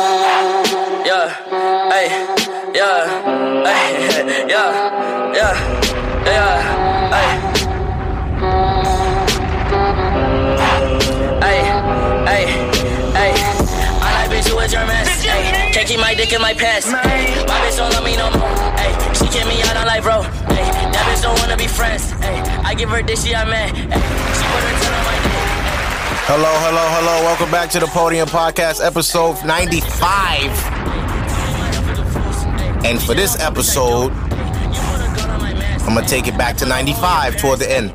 Yeah, hey, yeah, hey, yeah, yeah, yeah, hey. Hey, hey, hey. I like bitch who a German. Hey, can't keep my dick in my pants. My bitch don't love me no more. Hey, she kick me out on life, bro. Hey, that bitch don't wanna be friends. Hey, I give her this, she a man. Hey, she put her Hello, hello, hello. Welcome back to the Podium Podcast, episode 95. And for this episode, I'm going to take it back to 95 toward the end.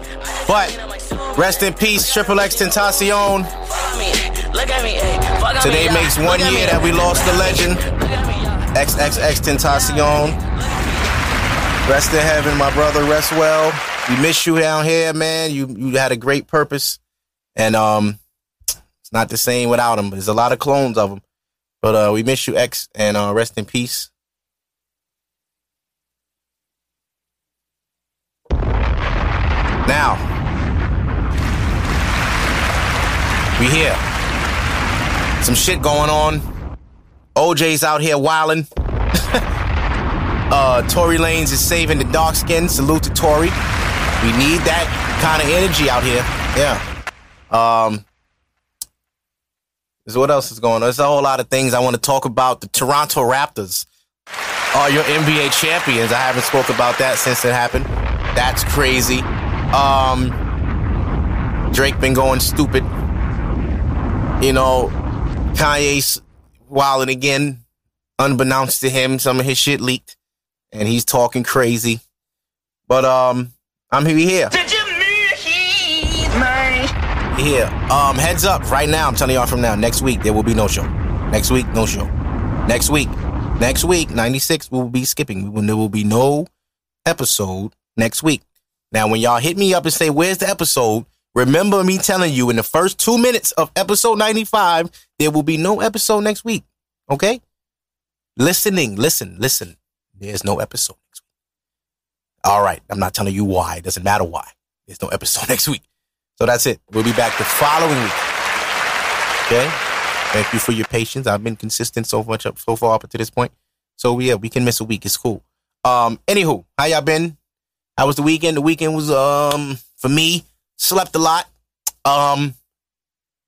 But rest in peace, Triple X Tentacion. Today makes one year that we lost the legend. XXX Tentacion. Rest in heaven, my brother. Rest well. We miss you down here, man. You you had a great purpose, and um, it's not the same without him. There's a lot of clones of him, but uh, we miss you, X, and uh, rest in peace. Now, we here. Some shit going on. OJ's out here wilding. uh, Tory Lanez is saving the dark skin. Salute to Tory. We need that kind of energy out here. Yeah. Um. So what else is going on? There's a whole lot of things I want to talk about. The Toronto Raptors are your NBA champions. I haven't spoke about that since it happened. That's crazy. Um. Drake been going stupid. You know, Kanye's wilding again. Unbeknownst to him, some of his shit leaked, and he's talking crazy. But um, I'm here. Here. Here. Um, heads up right now. I'm telling y'all from now. Next week there will be no show. Next week, no show. Next week, next week, 96 we will be skipping. We will, there will be no episode next week. Now, when y'all hit me up and say, "Where's the episode?" Remember me telling you in the first two minutes of episode 95, there will be no episode next week. Okay? Listening, listen, listen. There's no episode next week. All right. I'm not telling you why. It doesn't matter why. There's no episode next week. So that's it. We'll be back the following week. Okay? Thank you for your patience. I've been consistent so much up so far up to this point. So yeah, we can miss a week. It's cool. Um, anywho, how y'all been? How was the weekend? The weekend was um for me, slept a lot. Um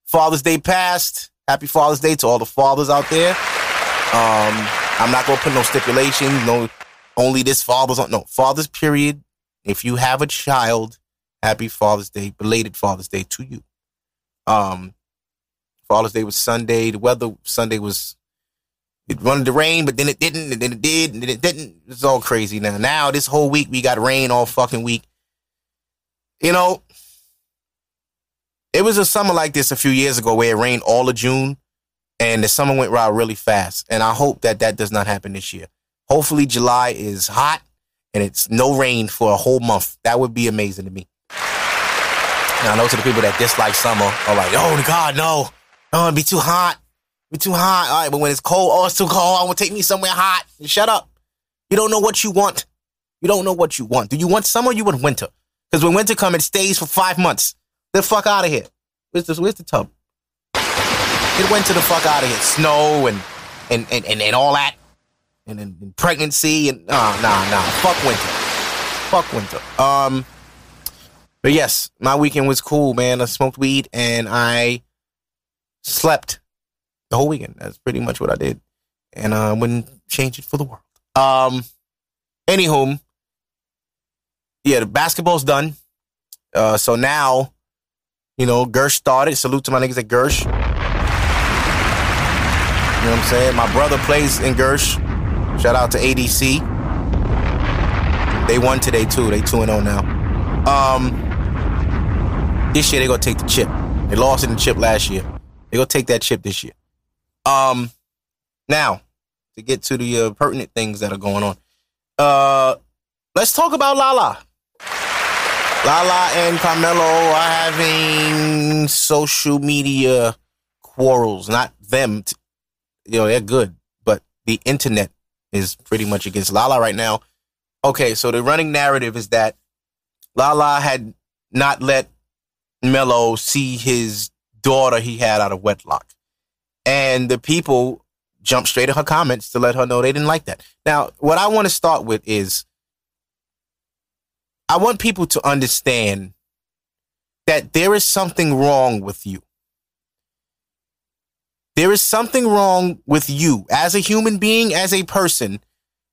Father's Day passed. Happy Father's Day to all the fathers out there. Um, I'm not gonna put no stipulations, no only this father's on no father's period. If you have a child, happy Father's Day, belated Father's Day to you. Um Father's Day was Sunday. The weather Sunday was it wanted to rain, but then it didn't, and then it did, and then it didn't. It's all crazy now. Now this whole week we got rain all fucking week. You know, it was a summer like this a few years ago where it rained all of June, and the summer went out really fast. And I hope that that does not happen this year. Hopefully July is hot and it's no rain for a whole month. That would be amazing to me. Now I know to the people that dislike summer are like, oh God, no, no, it'd be too hot. Be too hot. All right, but when it's cold, oh, it's too cold. I want to take me somewhere hot. Shut up. You don't know what you want. You don't know what you want. Do you want summer or you want winter? Because when winter comes, it stays for five months. Get the fuck out of here. Where's the, where's the tub? Get winter the fuck out of here. Snow and and, and, and, and all that. And, and, and pregnancy and nah, nah, nah. Fuck winter. Fuck winter. Um, but yes, my weekend was cool, man. I smoked weed and I slept the whole weekend. That's pretty much what I did. And I wouldn't change it for the world. Um, anywho, yeah, the basketball's done. Uh, so now, you know, Gersh started. Salute to my niggas at Gersh. You know what I'm saying? My brother plays in Gersh. Shout out to ADC. They won today too. They 2 0 now. Um, this year they're gonna take the chip. They lost in the chip last year. They're gonna take that chip this year. Um, now to get to the uh, pertinent things that are going on. Uh, let's talk about Lala. Lala and Carmelo are having social media quarrels. Not them, t- you know, they're good, but the internet is pretty much against Lala right now. Okay, so the running narrative is that Lala had not let Melo see his daughter he had out of wedlock. And the people jumped straight to her comments to let her know they didn't like that. Now, what I want to start with is I want people to understand that there is something wrong with you. There is something wrong with you as a human being, as a person.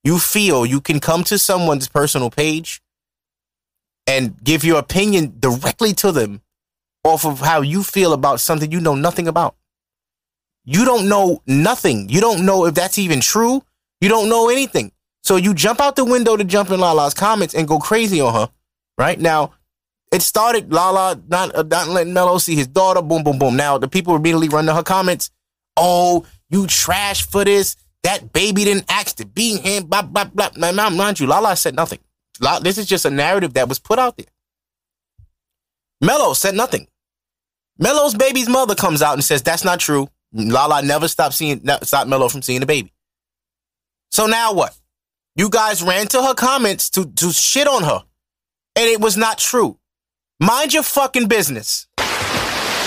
You feel you can come to someone's personal page and give your opinion directly to them off of how you feel about something you know nothing about. You don't know nothing. You don't know if that's even true. You don't know anything. So you jump out the window to jump in Lala's comments and go crazy on her. Right now, it started Lala not, uh, not letting Melo see his daughter. Boom, boom, boom. Now the people immediately run to her comments. Oh, you trash for this. That baby didn't ask to be him. Blah blah blah. Now, mind you, Lala said nothing. This is just a narrative that was put out there. Melo said nothing. Melo's baby's mother comes out and says that's not true. Lala never stopped seeing stopped Melo from seeing the baby. So now what? You guys ran to her comments to to shit on her, and it was not true. Mind your fucking business.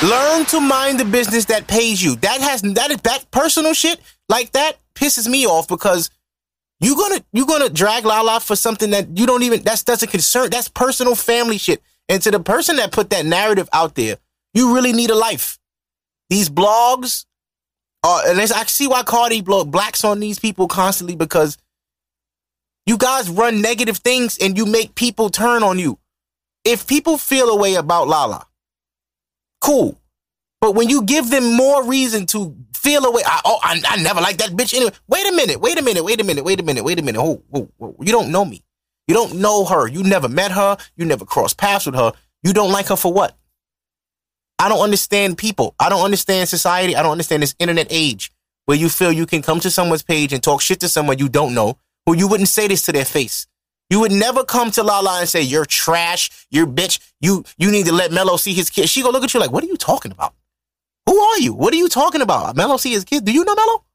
Learn to mind the business that pays you. That has that that personal shit like that pisses me off because you gonna you gonna drag Lala for something that you don't even that's that's a concern. That's personal family shit. And to the person that put that narrative out there, you really need a life. These blogs uh, and I see why Cardi blacks on these people constantly because you guys run negative things and you make people turn on you. If people feel a way about Lala, cool. But when you give them more reason to feel a way, I, oh, I, I never like that bitch anyway. Wait a minute, wait a minute, wait a minute, wait a minute, wait a minute. Oh, oh, oh, you don't know me. You don't know her. You never met her. You never crossed paths with her. You don't like her for what? I don't understand people. I don't understand society. I don't understand this internet age where you feel you can come to someone's page and talk shit to someone you don't know who you wouldn't say this to their face. You would never come to Lala and say, you're trash, you're bitch, you, you need to let Melo see his kid. She gonna look at you like, what are you talking about? Who are you? What are you talking about? Melo see his kid. Do you know Melo?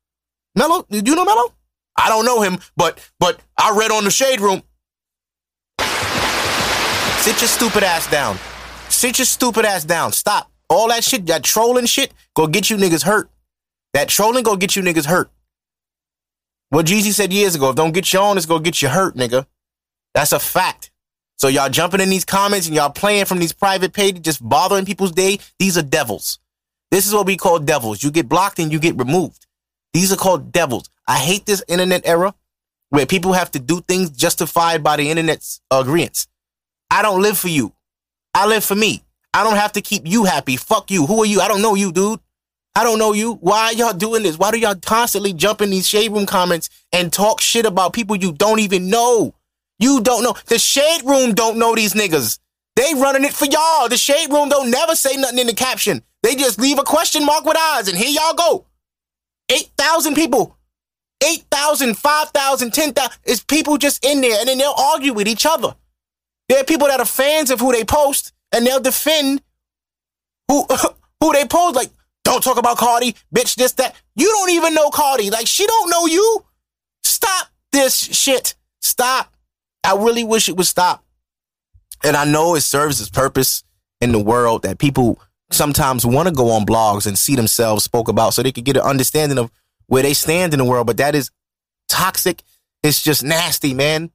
Melo, do you know Melo? I don't know him, but, but I read on the shade room. Sit your stupid ass down. Sit your stupid ass down. Stop. All that shit, that trolling shit, go get you niggas hurt. That trolling go get you niggas hurt. What Jeezy said years ago, if don't get you on, it's gonna get you hurt, nigga. That's a fact. So y'all jumping in these comments and y'all playing from these private pages, just bothering people's day. These are devils. This is what we call devils. You get blocked and you get removed. These are called devils. I hate this internet era where people have to do things justified by the internet's agreements. I don't live for you. I live for me. I don't have to keep you happy. Fuck you. Who are you? I don't know you, dude. I don't know you. Why y'all doing this? Why do y'all constantly jump in these shade room comments and talk shit about people you don't even know? You don't know. The shade room don't know these niggas. They running it for y'all. The shade room don't never say nothing in the caption. They just leave a question mark with eyes and here y'all go. 8,000 people. 8,000, 5,000, 10,000. It's people just in there and then they'll argue with each other. There are people that are fans of who they post and they'll defend who who they pose like don't talk about Cardi, bitch, this, that. You don't even know Cardi. Like, she don't know you. Stop this shit. Stop. I really wish it would stop. And I know it serves its purpose in the world that people sometimes want to go on blogs and see themselves spoke about so they could get an understanding of where they stand in the world. But that is toxic. It's just nasty, man.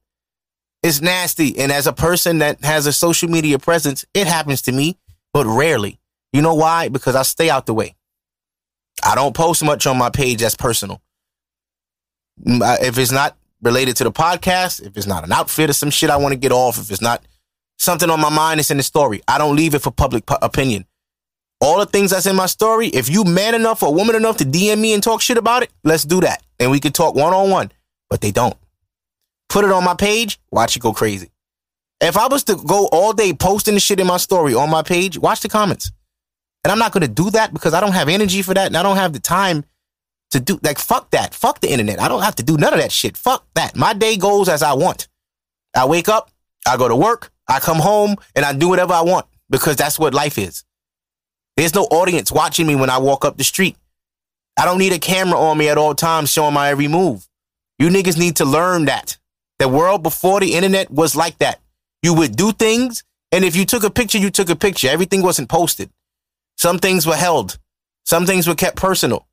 It's nasty. And as a person that has a social media presence, it happens to me, but rarely. You know why? Because I stay out the way. I don't post much on my page that's personal. Mm, if it's not related to the podcast, if it's not an outfit or some shit I want to get off, if it's not something on my mind that's in the story, I don't leave it for public opinion. All the things that's in my story, if you man enough or woman enough to DM me and talk shit about it, let's do that. And we can talk one on one. But they don't put it on my page, watch it go crazy. If I was to go all day posting the shit in my story on my page, watch the comments. And I'm not going to do that because I don't have energy for that and I don't have the time to do like fuck that. Fuck the internet. I don't have to do none of that shit. Fuck that. My day goes as I want. I wake up, I go to work, I come home, and I do whatever I want because that's what life is. There's no audience watching me when I walk up the street. I don't need a camera on me at all times showing my every move. You niggas need to learn that. The world before the internet was like that. You would do things, and if you took a picture, you took a picture. Everything wasn't posted. Some things were held. Some things were kept personal.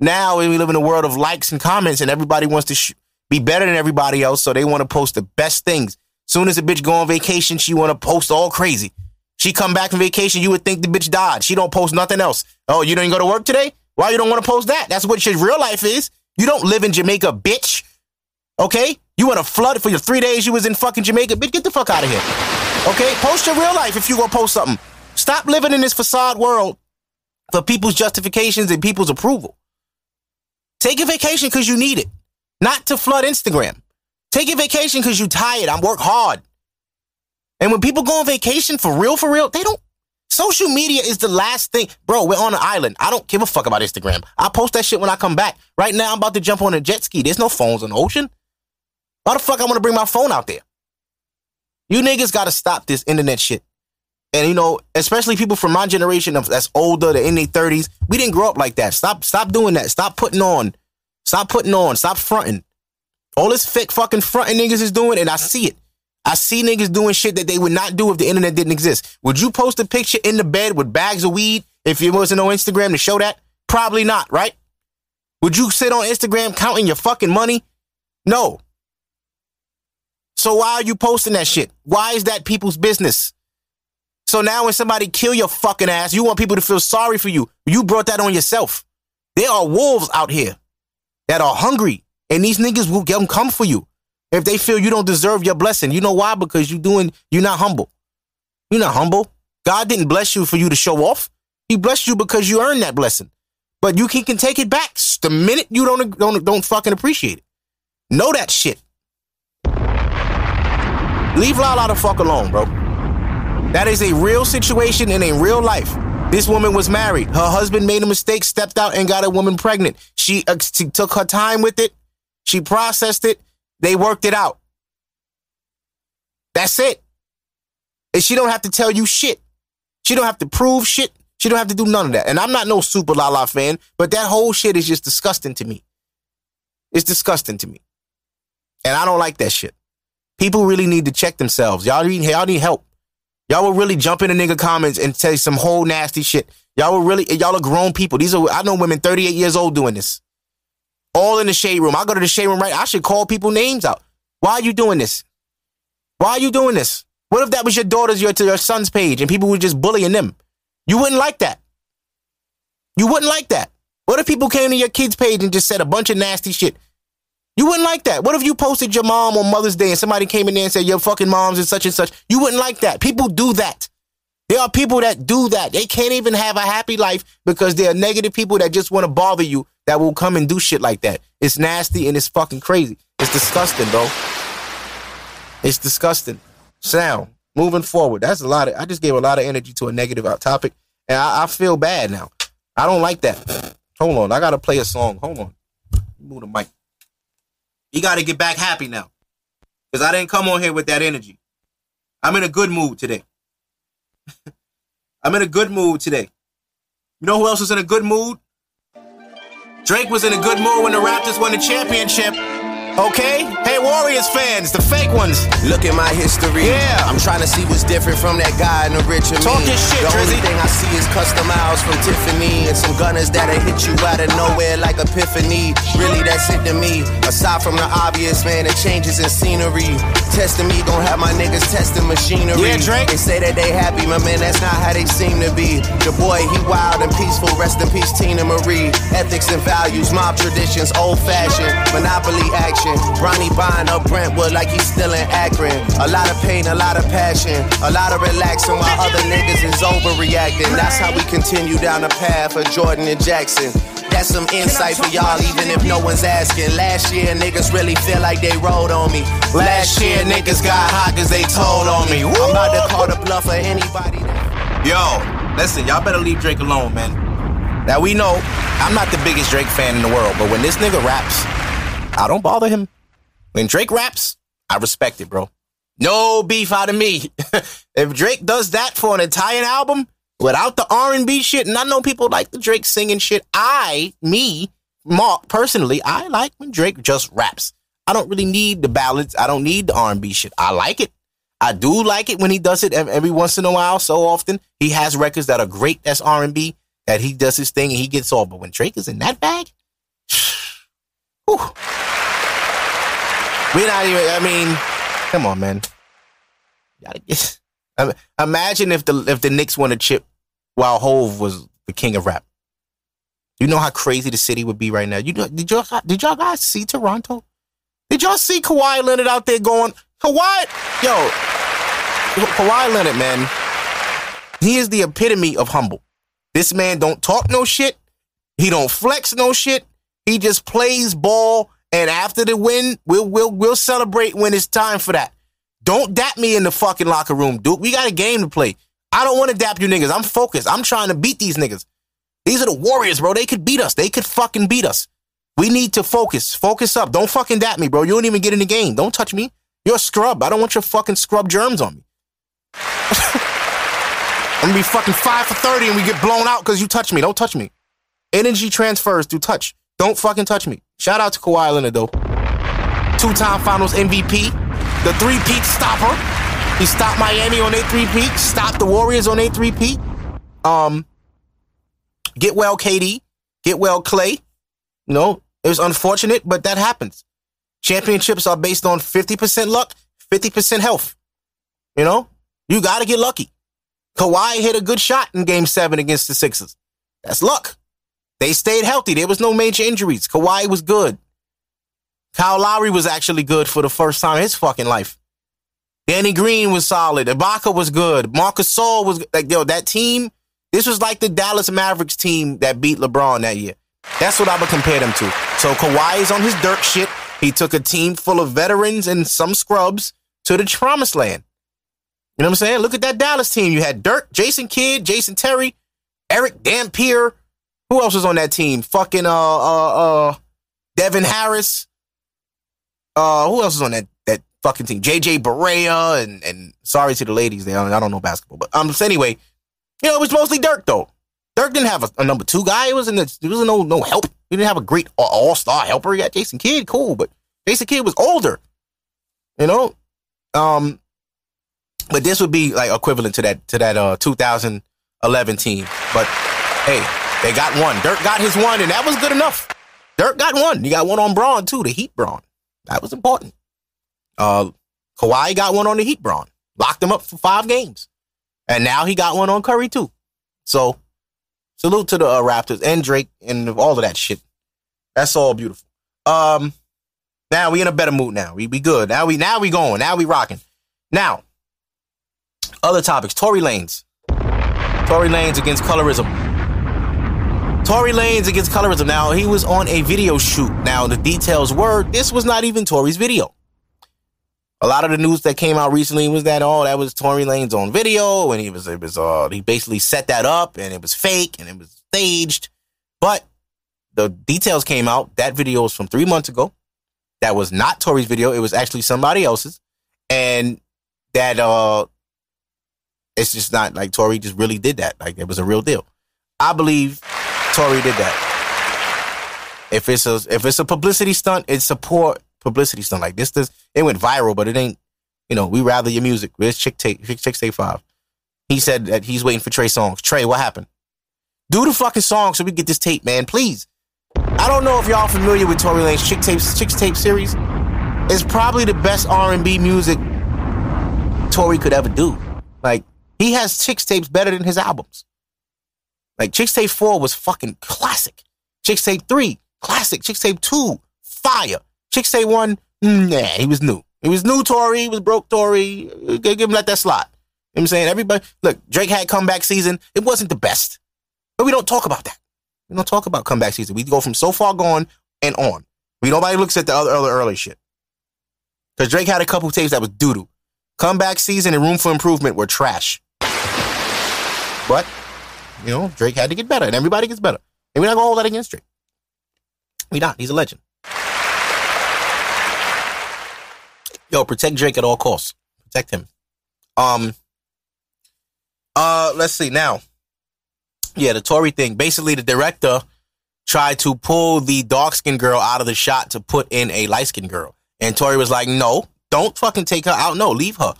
Now we live in a world of likes and comments, and everybody wants to sh- be better than everybody else, so they want to post the best things. Soon as a bitch go on vacation, she want to post all crazy. She come back from vacation, you would think the bitch died. She don't post nothing else. Oh, you didn't go to work today? Why you don't want to post that? That's what your real life is. You don't live in Jamaica, bitch. Okay? You want to flood for your three days you was in fucking Jamaica? Bitch, get the fuck out of here. Okay? Post your real life if you gonna post something. Stop living in this facade world for people's justifications and people's approval. Take a vacation because you need it, not to flood Instagram. Take a vacation because you tired. I'm work hard. And when people go on vacation for real, for real, they don't. Social media is the last thing. Bro, we're on an island. I don't give a fuck about Instagram. I post that shit when I come back. Right now, I'm about to jump on a jet ski. There's no phones on the ocean. Why the fuck I want to bring my phone out there? You niggas got to stop this internet shit. And you know, especially people from my generation that's older, the in their thirties, we didn't grow up like that. Stop, stop doing that. Stop putting on. Stop putting on. Stop fronting. All this fake fucking fronting niggas is doing, and I see it. I see niggas doing shit that they would not do if the internet didn't exist. Would you post a picture in the bed with bags of weed if it wasn't on Instagram to show that? Probably not, right? Would you sit on Instagram counting your fucking money? No. So why are you posting that shit? Why is that people's business? So now when somebody kill your fucking ass, you want people to feel sorry for you. You brought that on yourself. There are wolves out here that are hungry, and these niggas will get them come for you if they feel you don't deserve your blessing. You know why? Because you doing you're not humble. You're not humble. God didn't bless you for you to show off. He blessed you because you earned that blessing. But you can, can take it back the minute you don't don't don't fucking appreciate it. Know that shit. Leave Lala the fuck alone, bro. That is a real situation in a real life. This woman was married. Her husband made a mistake, stepped out, and got a woman pregnant. She, uh, she took her time with it. She processed it. They worked it out. That's it. And she don't have to tell you shit. She don't have to prove shit. She don't have to do none of that. And I'm not no super Lala fan, but that whole shit is just disgusting to me. It's disgusting to me. And I don't like that shit. People really need to check themselves. Y'all need, y'all need help. Y'all will really jump in the nigga comments and say some whole nasty shit. Y'all will really, y'all are grown people. These are, I know women 38 years old doing this. All in the shade room. I go to the shade room right. I should call people names out. Why are you doing this? Why are you doing this? What if that was your daughter's, your, your son's page and people were just bullying them? You wouldn't like that. You wouldn't like that. What if people came to your kid's page and just said a bunch of nasty shit? You wouldn't like that. What if you posted your mom on Mother's Day and somebody came in there and said your fucking mom's is such and such? You wouldn't like that. People do that. There are people that do that. They can't even have a happy life because there are negative people that just want to bother you that will come and do shit like that. It's nasty and it's fucking crazy. It's disgusting, bro. It's disgusting. Sound. Moving forward. That's a lot of I just gave a lot of energy to a negative topic. And I, I feel bad now. I don't like that. Hold on. I gotta play a song. Hold on. Move the mic. You gotta get back happy now. Cause I didn't come on here with that energy. I'm in a good mood today. I'm in a good mood today. You know who else was in a good mood? Drake was in a good mood when the Raptors won the championship. Okay? Hey, Warriors fans, the fake ones. Look at my history. Yeah. I'm trying to see what's different from that guy in the richer Talk me. your shit, the only Drizzy. thing I see is custom miles from Tiffany and some gunners that'll hit you out of nowhere like epiphany. Really, that's it to me. Aside from the obvious, man, the changes in scenery. Testing me, gon' have my niggas testing machinery. Yeah, Drake. They say that they happy, my man, that's not how they seem to be. The boy, he wild and peaceful. Rest in peace, Teena Marie. Ethics and values, mob traditions, old fashioned. Monopoly action. Ronnie buying up Brentwood like he's still in Akron. A lot of pain, a lot of passion. A lot of relaxing while other niggas is overreacting. That's how we continue down the path of Jordan and Jackson. That's some insight for y'all, even if no one's asking. Last year, niggas really feel like they rode on me. Last year, niggas got hot cause they told on me. I'm about to call the bluff of anybody. Yo, listen, y'all better leave Drake alone, man. Now we know I'm not the biggest Drake fan in the world, but when this nigga raps, I don't bother him. When Drake raps, I respect it, bro. No beef out of me. if Drake does that for an entire album without the R&B shit, and I know people like the Drake singing shit, I, me, Mark, personally, I like when Drake just raps. I don't really need the ballads. I don't need the R&B shit. I like it. I do like it when he does it every once in a while. So often he has records that are great. That's R&B that he does his thing and he gets off. But when Drake is in that bag, whew, we're not even. I mean, come on, man. Gotta get. Imagine if the if the Knicks won a chip while Hove was the king of rap. You know how crazy the city would be right now. You know, did y'all did y'all guys see Toronto? Did y'all see Kawhi Leonard out there going Kawhi? Yo, Kawhi Leonard, man, he is the epitome of humble. This man don't talk no shit. He don't flex no shit. He just plays ball. And after the win, we'll we'll we'll celebrate when it's time for that. Don't dap me in the fucking locker room, dude. We got a game to play. I don't want to dap you niggas. I'm focused. I'm trying to beat these niggas. These are the Warriors, bro. They could beat us. They could fucking beat us. We need to focus. Focus up. Don't fucking dap me, bro. You don't even get in the game. Don't touch me. You're a scrub. I don't want your fucking scrub germs on me. I'm gonna be fucking five for 30 and we get blown out because you touch me. Don't touch me. Energy transfers through touch. Don't fucking touch me. Shout out to Kawhi Leonard though. Two-time finals MVP. The three-peat stopper. He stopped Miami on a three-peat. Stopped the Warriors on a three-peat. Um, get well, KD. Get well, Clay. Know, it was unfortunate, but that happens. Championships are based on 50% luck, 50% health. You know, you got to get lucky. Kawhi hit a good shot in game seven against the Sixers. That's luck. They stayed healthy. There was no major injuries. Kawhi was good. Kyle Lowry was actually good for the first time in his fucking life. Danny Green was solid. Ibaka was good. Marcus Gasol was like, yo, that team, this was like the Dallas Mavericks team that beat LeBron that year. That's what I would compare them to. So Kawhi is on his Dirk shit. He took a team full of veterans and some scrubs to the promised land. You know what I'm saying? Look at that Dallas team. You had Dirk, Jason Kidd, Jason Terry, Erick Dampier. Who else was on that team? Fucking uh uh uh Devin Harris. Uh who else was on that that fucking team? JJ Barea and and sorry to the ladies there. I don't know basketball. But um anyway, you know, it was mostly Dirk though. Dirk didn't have a, a number two guy. It wasn't it wasn't no no help. He didn't have a great all star helper. He got Jason Kidd, cool, but Jason Kidd was older. You know? Um but this would be like equivalent to that to that uh 2011 team. But hey, they got one. Dirk got his one, and that was good enough. Dirk got one. He got one on Bron too, the Heat Bron. That was important. Uh, Kawhi got one on the Heat Bron. Locked him up for five games, and now he got one on Curry too. So, salute to the uh, Raptors and Drake and all of that shit. That's all beautiful. Um, now we in a better mood. Now we be good. Now we now we going. Now we rocking. Now other topics. Tory Lanez. Tory Lanez against colorism. Tory Lanez against colorism. Now, he was on a video shoot. Now, the details were this was not even Tory's video. A lot of the news that came out recently was that, oh, that was Tory Lanez on video, and he was, it was, uh, he basically set that up, and it was fake, and it was staged. But the details came out. That video was from three months ago. That was not Tory's video. It was actually somebody else's. And that, uh, it's just not like Tory just really did that. Like it was a real deal. I believe Tory did that. If it's a if it's a publicity stunt, it's a poor publicity stunt. Like this, this it went viral, but it ain't. You know, we rather your music. Where's Chixtape? Chick Tape Five. He said that he's waiting for Trey Songz. Trey, what happened? Do the fucking song so we get this tape, man. Please. I don't know if y'all familiar with Tory Lanez Chixtape Chick Tape series. It's probably the best R and B music Tory could ever do. Like he has Chixtapes better than his albums. Like Chixtape 4 was fucking classic. Chixtape 3, classic. Chixtape 2, fire. Chixtape 1, mm, nah, he was new. He was new Tory, he was broke Tory. Give him let that slot. You know what I'm saying? Everybody, look, Drake had comeback season. It wasn't the best. But we don't talk about that. We don't talk about comeback season. We go from so far gone and on. We nobody looks at the other, other early shit. Because Drake had a couple tapes that was doo doo. Comeback season and room for improvement were trash. But, you know, Drake had to get better, and everybody gets better. And we're not gonna hold that against Drake. We not. He's a legend. Yo, protect Drake at all costs. Protect him. Um. Uh, let's see now. Yeah, the Tory thing. Basically, the director tried to pull the dark skinned girl out of the shot to put in a light skinned girl. And Tory was like, no, don't fucking take her out. No, leave her.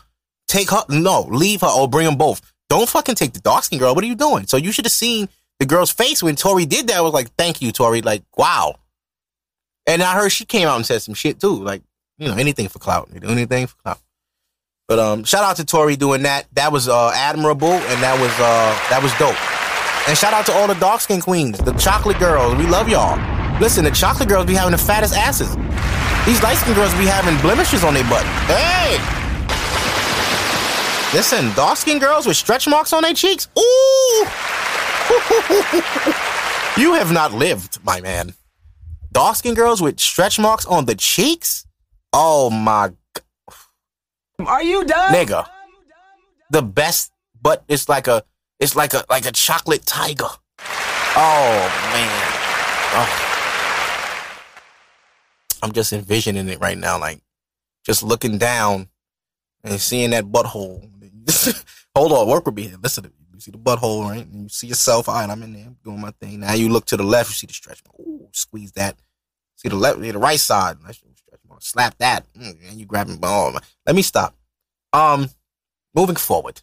Take her. No, leave her or bring them both. Don't fucking take the dark skinned girl. What are you doing? So you should have seen the girl's face when Tory did that. I was like, thank you, Tory. Like, wow. And I heard she came out and said some shit too. Like, you know, anything for clout. They do anything for clout. But um, shout out to Tory doing that. That was uh, admirable, and that was uh, that was dope. And shout out to all the dark skin queens, the chocolate girls. We love y'all. Listen, the chocolate girls be having the fattest asses. These light skin girls be having blemishes on their butt. Hey! Listen, dark skin girls with stretch marks on their cheeks. Ooh! you have not lived, my man. Dark skin girls with stretch marks on the cheeks? Oh my. Are you done? Nigga. The best, but it's like a it's like a like a chocolate tiger. Oh man. Oh. I'm just envisioning it right now, like just looking down and seeing that butthole. Hold on, work with me here. Listen to me. You see the butthole, right? And you see yourself. All right, I'm in there I'm doing my thing. Now you look to the left, you see the stretch mark. Ooh, squeeze that. See the left, the right side. Stretch mark. Slap that. Mm, and you grab grabbing. Oh, let me stop. Um, moving forward.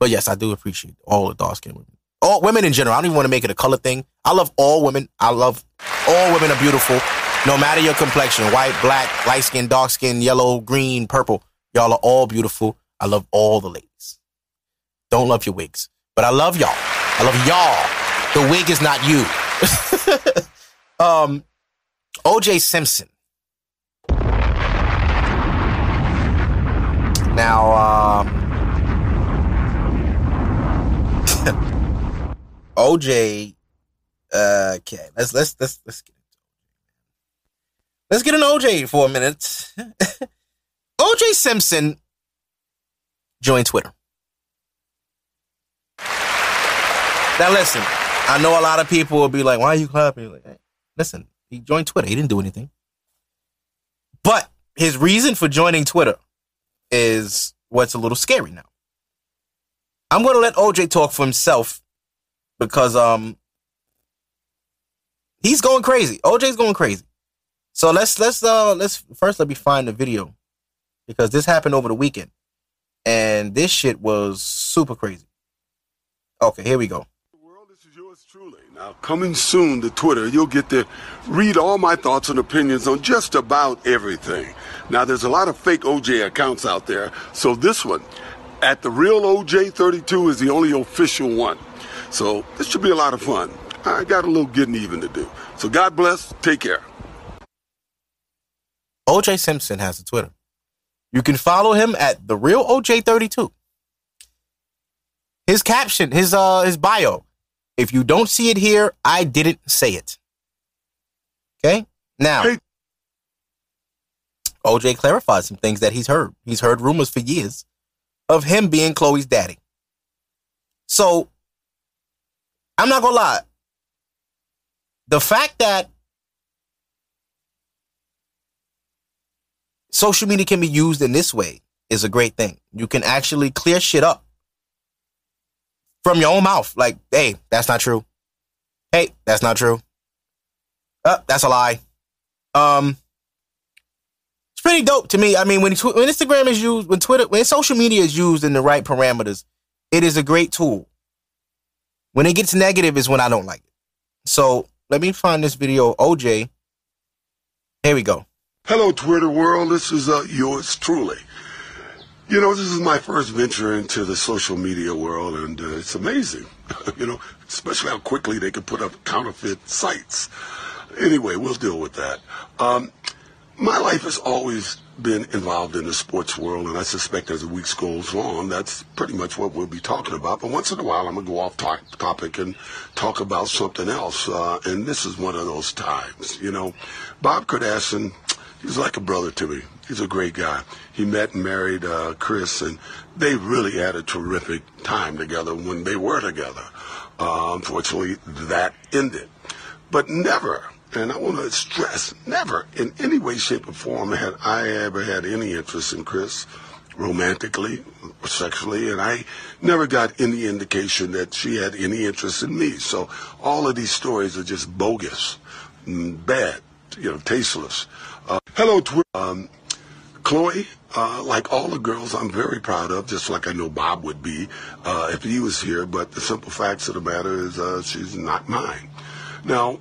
But yes, I do appreciate all the dark skinned women. All women in general. I don't even want to make it a color thing. I love all women. I love all women are beautiful. No matter your complexion, white, black, light skin, dark skin, yellow, green, purple. Y'all are all beautiful. I love all the ladies. Don't love your wigs. But I love y'all. I love y'all. The wig is not you. um, OJ Simpson. Now, um, OJ. Uh, okay, let's let's let's let's get let's get an OJ for a minute. OJ Simpson joined Twitter. Now listen, I know a lot of people will be like, "Why are you clapping?" Like, hey, listen, he joined Twitter. He didn't do anything, but his reason for joining Twitter is what's a little scary now. I'm going to let OJ talk for himself because um he's going crazy. OJ's going crazy. So let's let's uh let's first let me find the video because this happened over the weekend and this shit was super crazy. Okay, here we go. The world, this is yours truly. Now, coming soon to Twitter, you'll get to read all my thoughts and opinions on just about everything. Now, there's a lot of fake OJ accounts out there, so this one, at the real OJ32, is the only official one. So this should be a lot of fun. I got a little getting even to do. So God bless. Take care. OJ Simpson has a Twitter. You can follow him at the real OJ32. His caption, his uh his bio. If you don't see it here, I didn't say it. Okay? Now Hey. OJ clarified some things that he's heard. He's heard rumors for years of him being Khloe's daddy. So I'm not gonna lie. The fact that social media can be used in this way is a great thing. You can actually clear shit up from your own mouth. Like, hey, that's not true. Hey, that's not true. Uh, that's a lie. Um, it's pretty dope to me. I mean, when, when Instagram is used, when Twitter, when social media is used in the right parameters, it is a great tool. When it gets negative is when I don't like it. So let me find this video. OJ. Here we go. Hello, Twitter world. This is uh, yours truly. You know, this is my first venture into the social media world, and uh, it's amazing. you know, especially how quickly they can put up counterfeit sites. Anyway, we'll deal with that. Um, my life has always been involved in the sports world, and I suspect as the weeks goes on, that's pretty much what we'll be talking about. But once in a while, I'm gonna go off to- topic and talk about something else. Uh, and this is one of those times. You know, Bob Kardashian, he's like a brother to me. He's a great guy. He met and married uh, Kris, and they really had a terrific time together when they were together. Uh, unfortunately, that ended. But never, and I want to stress, never in any way, shape, or form had I ever had any interest in Kris romantically sexually, and I never got any indication that she had any interest in me. So all of these stories are just bogus, mm, bad, you know, tasteless. Uh, hello. Um, Khloe, uh, like all the girls, I'm very proud of, just like I know Bob would be uh, if he was here. But the simple facts of the matter is uh, she's not mine. Now,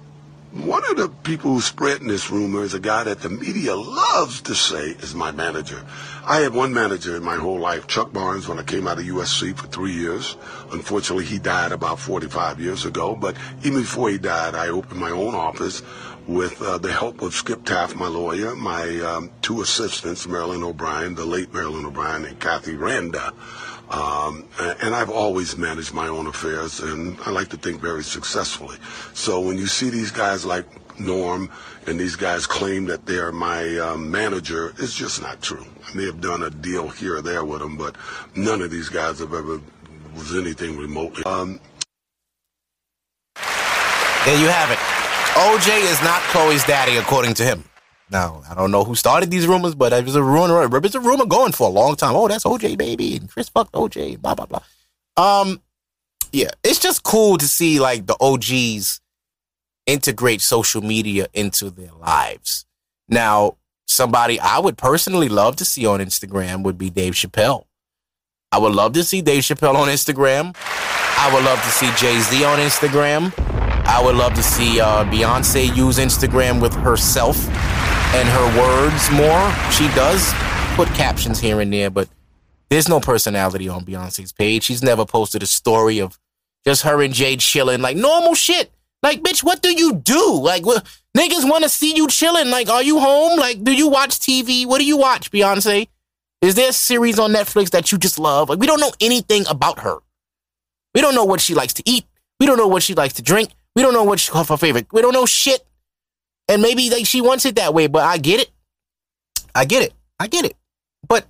one of the people who's spreading this rumor is a guy that the media loves to say is my manager. I had one manager in my whole life, Chuck Barnes, when I came out of USC for three years. Unfortunately, he died about 45 years ago. But even before he died, I opened my own office with uh, the help of Skip Taft, my lawyer, my um, two assistants, Marilyn O'Brien, the late Marilyn O'Brien, and Kathy Randa. Um, and I've always managed my own affairs, and I like to think very successfully. So when you see these guys like Norm and these guys claim that they're my um, manager, it's just not true. I may have done a deal here or there with them, but none of these guys have ever was anything remotely. Um, there you have it. OJ is not Khloe's daddy, according to him. Now, I don't know who started these rumors, but it was a rumor. It a rumor going for a long time. Oh, that's OJ, baby, and Kris fucked OJ, blah blah blah. Um, yeah, it's just cool to see like the OGs integrate social media into their lives. Now, somebody I would personally love to see on Instagram would be Dave Chappelle. I would love to see Dave Chappelle on Instagram. I would love to see Jay Z on Instagram. I would love to see uh, Beyonce use Instagram with herself and her words more. She does put captions here and there, but there's no personality on Beyonce's page. She's never posted a story of just her and Jay chilling, like normal shit. Like, bitch, what do you do? Like, niggas want to see you chilling. Like, are you home? Like, do you watch TV? What do you watch, Beyonce? Is there a series on Netflix that you just love? Like, we don't know anything about her. We don't know what she likes to eat. We don't know what she likes to drink. We don't know what's her favorite. We don't know shit. And maybe like she wants it that way, but I get it. I get it. I get it. But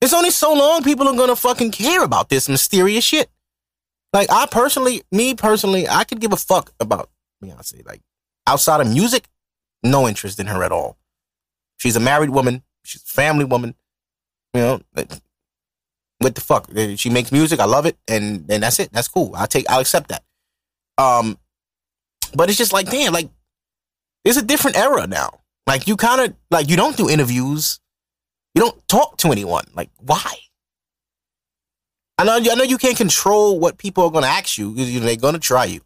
it's only so long people are gonna fucking care about this mysterious shit. Like I personally, me personally, I could give a fuck about Beyonce. Like outside of music, no interest in her at all. She's a married woman. She's a family woman. You know, what the fuck? She makes music. I love it, and and that's it. That's cool. I'll take. I'll accept that. Um, but it's just like, damn, like it's a different era now. Like you kind of like you don't do interviews, you don't talk to anyone. Like why? I know I know you can't control what people are going to ask you you know, they're going to try you.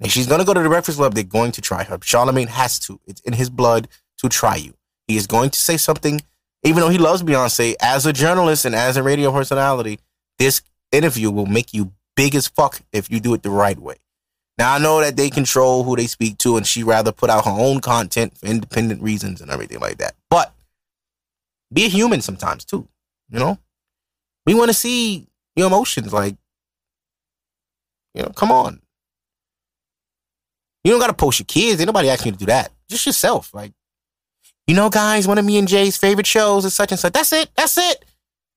And she's going to go to the Breakfast Club. They're going to try her. Charlemagne has to. It's in his blood to try you. He is going to say something, even though he loves Beyonce. As a journalist and as a radio personality, this interview will make you big as fuck if you do it the right way. Now I know that they control who they speak to, and she rather put out her own content for independent reasons and everything like that. But be a human sometimes too. You know, we want to see your emotions. Like, you know, come on. You don't gotta post your kids. Ain't nobody asking you to do that. Just yourself. Like, you know, guys, one of me and Jay's favorite shows is such and such. That's it. That's it.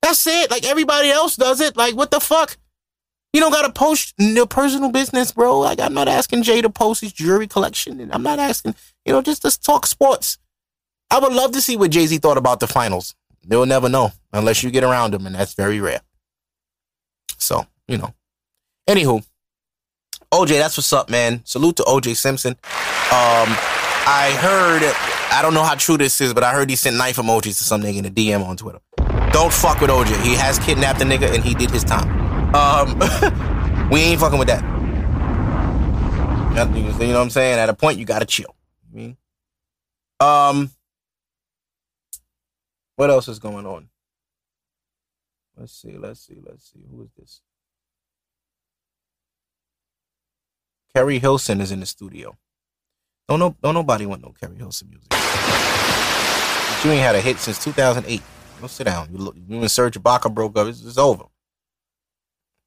That's it. Like everybody else does it. Like, what the fuck? You don't gotta post your personal business, bro. Like I'm not asking Jay to post his jewelry collection, and I'm not asking, you know, just just talk sports. I would love to see what Jay Z thought about the finals. They'll never know unless you get around him, and that's very rare. So you know. Anywho, OJ, that's what's up, man. Salute to OJ Simpson. Um, I heard, I don't know how true this is, but I heard he sent knife emojis to some nigga in a DM on Twitter. Don't fuck with OJ. He has kidnapped a nigga and he did his time. Um, we ain't fucking with that. You know what I'm saying? At a point, you gotta chill. I mean, um, what else is going on? Let's see. Let's see. Let's see. Who is this? Keri Hilson is in the studio. Don't know. Don't nobody want no Keri Hilson music. But you ain't had a hit since 2008. Go sit down. You look. You and Serge Ibaka broke up. It's, it's over.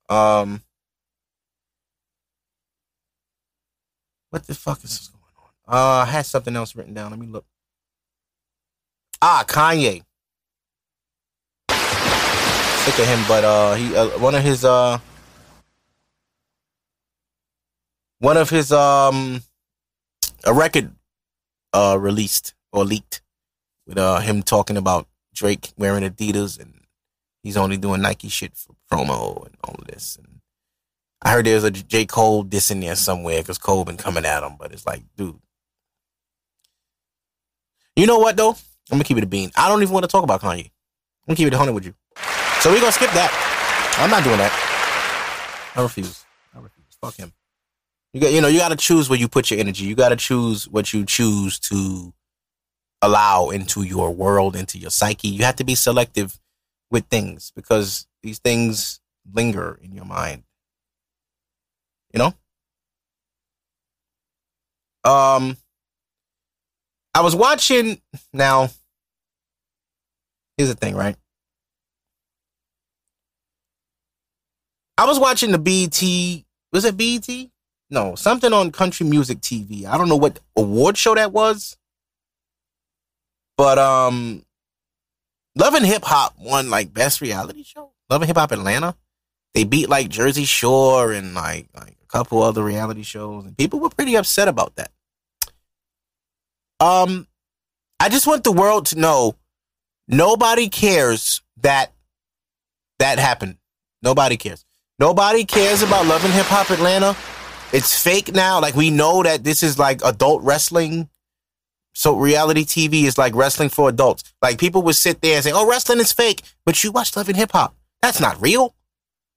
Um, what the fuck is going on? Uh, I had something else written down. Let me look. Ah, Kanye. Sick of him, but uh, he uh, one of his uh one of his um a record uh released or leaked with uh him talking about Drake wearing Adidas and he's only doing Nike shit for promo and all this. And I heard there's a J Cole diss in there somewhere because Cole been coming at him, but it's like, dude. You know what though? I'm gonna keep it a bean. I don't even want to talk about Kanye. I'm gonna keep it a hundred with you. So we're gonna skip that. I'm not doing that. I refuse. I refuse. Fuck him. You got, you know, you got to choose where you put your energy. You got to choose what you choose to allow into your world, into your psyche. You have to be selective with things because these things linger in your mind. You know? Um I was watching now here's the thing, right? I was watching the BET, was it BET? No, something on country music TV. I don't know what award show that was. But um Love and Hip Hop won like best reality show. Love and Hip Hop Atlanta. They beat like Jersey Shore and like like a couple other reality shows, and people were pretty upset about that. Um, I just want the world to know nobody cares that that happened. Nobody cares. Nobody cares about Love and Hip Hop Atlanta. It's fake now. Like we know that this is like adult wrestling so reality TV is like wrestling for adults. Like people would sit there and say, "Oh, wrestling is fake," but you watch Love and Hip Hop. That's not real.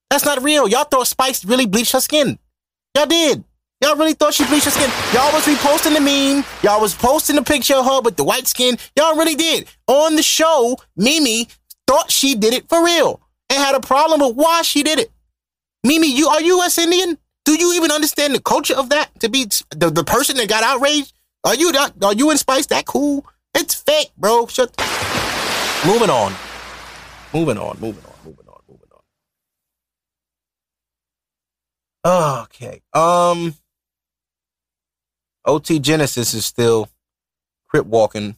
That's not real. Y'all thought Spice really bleached her skin. Y'all did. Y'all really thought she bleached her skin. Y'all was reposting the meme. Y'all was posting the picture of her with the white skin. Y'all really did. On the show, Mimi thought she did it for real and had a problem with why she did it. Mimi, you are you West Indian? Do you even understand the culture of that? To be the, the person that got outraged are you that? Are you in Spice that cool? It's fake, bro. Shut. Moving on. Moving on. Moving on. Moving on. Moving on. Okay. Um. OT Genesis is still crip walking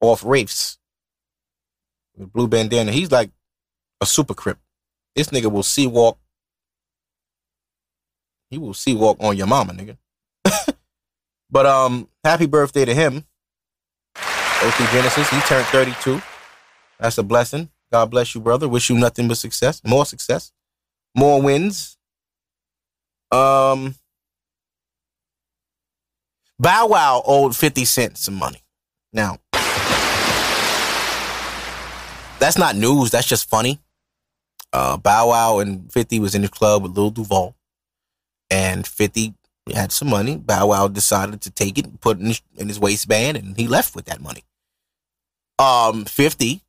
off Wraiths with blue bandana. He's like a super crip. This nigga will see walk. He will see walk on your mama, nigga. But um, happy birthday to him. OT Genesis, he turned 32. That's a blessing. God bless you, brother. Wish you nothing but success, more success, more wins. Um, Bow Wow owed 50 Cent some money. Now, that's not news. That's just funny. Uh, Bow Wow and 50 was in the club with Lil Duval. And 50 had some money. Bow Wow decided to take it put it in his, in his waistband, and he left with that money. Um, 50,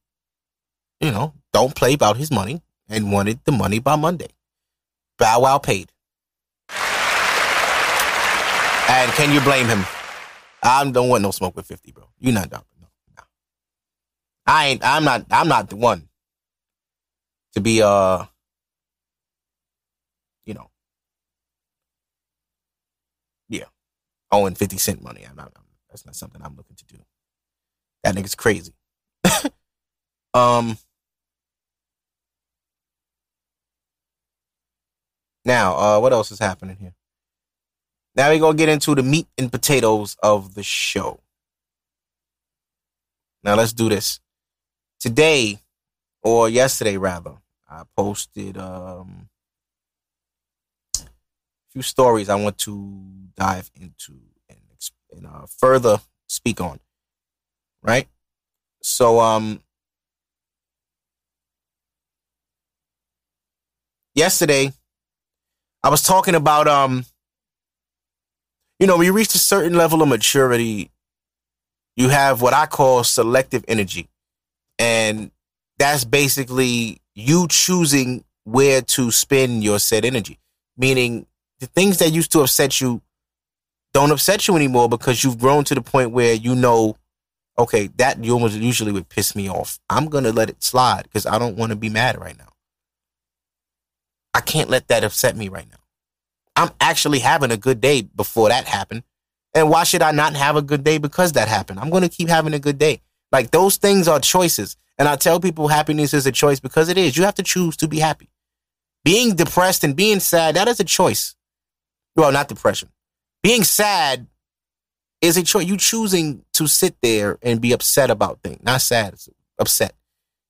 you know, don't play about his money and wanted the money by Monday. Bow Wow paid. And can you blame him? I don't want no smoke with 50, bro. You're not dumb. No, no. I ain't, I'm not, I'm not the one to be, uh, you know, yeah, owing 50 cent money. I'm not, that's not something I'm looking to do. That nigga's crazy. um, now, uh, what else is happening here? Now we're gonna get into the meat and potatoes of the show. Now let's do this. Today, or yesterday rather, I posted um few stories I want to dive into and, and uh, further speak on. Right. So, um, yesterday I was talking about, um, you know, when you reach a certain level of maturity, you have what I call selective energy. And that's basically you choosing where to spend your said energy. Meaning the things that used to upset you don't upset you anymore because you've grown to the point where you know, okay, that usually would piss me off. I'm gonna let it slide because I don't want to be mad right now. I can't let that upset me right now. I'm actually having a good day before that happened. And why should I not have a good day because that happened? I'm going to keep having a good day. Like those things are choices. And I tell people happiness is a choice because it is. You have to choose to be happy. Being depressed and being sad, that is a choice. Well, not depression. Being sad is a choice. You choosing to sit there and be upset about things, not sad, upset.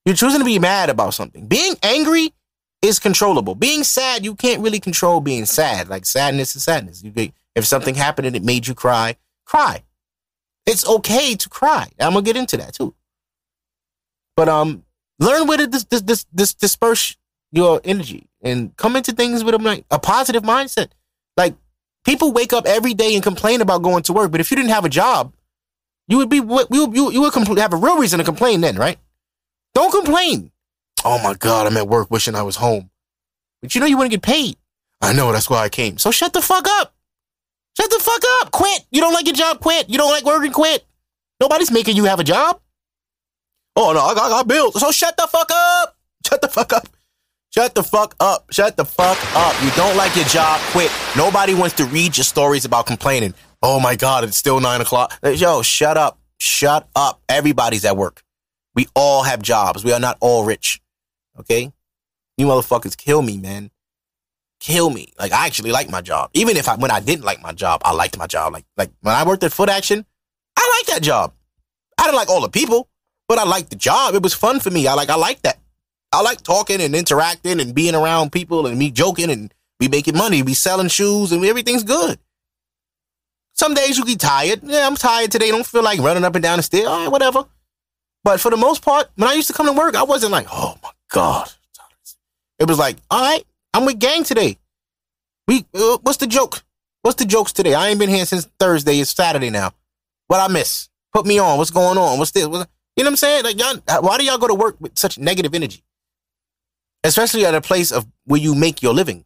You're choosing to be mad about something. Being angry is controllable. Being sad, you can't really control being sad. Like sadness is sadness. You get, if something happened and it made you cry, cry. It's okay to cry. I'm gonna get into that too. But um, learn where to dis- dis- dis- dis- disperse your energy and come into things with a, a positive mindset. People wake up every day and complain about going to work, but if you didn't have a job, you would be you you, you would compl- have a real reason to complain then, right? Don't complain. Oh my God, I'm at work wishing I was home. But you know you wouldn't get paid. I know, that's why I came. So shut the fuck up. Shut the fuck up. Quit. You don't like your job, quit. You don't like working, quit. Nobody's making you have a job. Oh no, I got, I got bills. So shut the fuck up. Shut the fuck up. Shut the fuck up. Shut the fuck up. You don't like your job, quit. Nobody wants to read your stories about complaining. Oh my God, it's still nine o'clock. Yo, shut up. Shut up. Everybody's at work. We all have jobs. We are not all rich. Okay? You motherfuckers kill me, man. Kill me. Like I actually like my job. Even if I when I didn't like my job, I liked my job. Like like when I worked at Foot Action, I liked that job. I didn't like all the people, but I liked the job. It was fun for me. I like I like that. I like talking and interacting and being around people and me joking and we making money. We selling shoes and everything's good. Some days you get tired. Yeah, I'm tired today. Don't feel like running up and down the stairs. All right, whatever. But for the most part, when I used to come to work, I wasn't like, oh my God. It was like, all right, I'm with gang today. We, uh, what's the joke? What's the jokes today? I ain't been here since Thursday. It's Saturday now. What I miss? Put me on. What's going on? What's this? What's, you know what I'm saying? Like, y'all, why do y'all go to work with such negative energy? Especially at a place of where you make your living.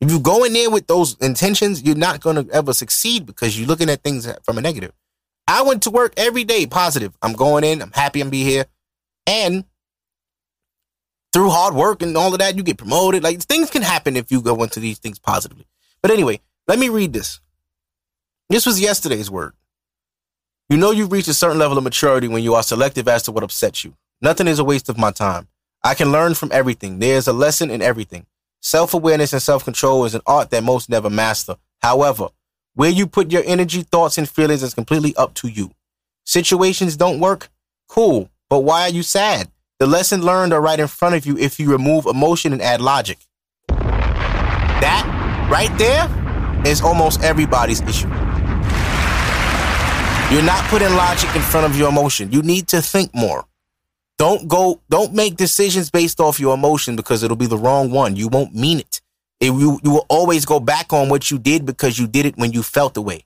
If you go in there with those intentions, you're not going to ever succeed because you're looking at things from a negative. I went to work every day positive. I'm going in. I'm happy I'm be here. And through hard work and all of that, you get promoted. Like things can happen if you go into these things positively. But anyway, let me read this. This was yesterday's word. You know you've reached a certain level of maturity when you are selective as to what upsets you. Nothing is a waste of my time. I can learn from everything. There is a lesson in everything. Self awareness and self control is an art that most never master. However, where you put your energy, thoughts, and feelings is completely up to you. Situations don't work? Cool. But why are you sad? The lesson learned are right in front of you if you remove emotion and add logic. That right there is almost everybody's issue. You're not putting logic in front of your emotion. You need to think more. Don't go, don't make decisions based off your emotion because it'll be the wrong one. You won't mean it. It, you, you will always go back on what you did because you did it when you felt the way.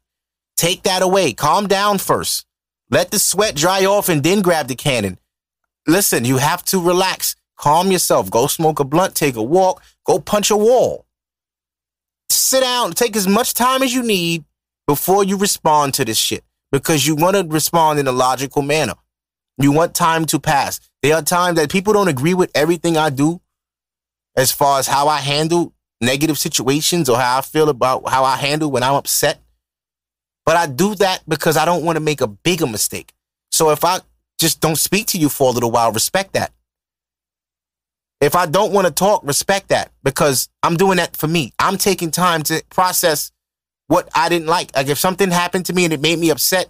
Take that away. Calm down first. Let the sweat dry off and then grab the cannon. Listen, you have to relax. Calm yourself. Go smoke a blunt, take a walk, go punch a wall. Sit down, take as much time as you need before you respond to this shit because you want to respond in a logical manner. You want time to pass. There are times that people don't agree with everything I do as far as how I handle negative situations or how I feel about how I handle when I'm upset. But I do that because I don't want to make a bigger mistake. So if I just don't speak to you for a little while, respect that. If I don't want to talk, respect that because I'm doing that for me. I'm taking time to process what I didn't like. Like if something happened to me and it made me upset,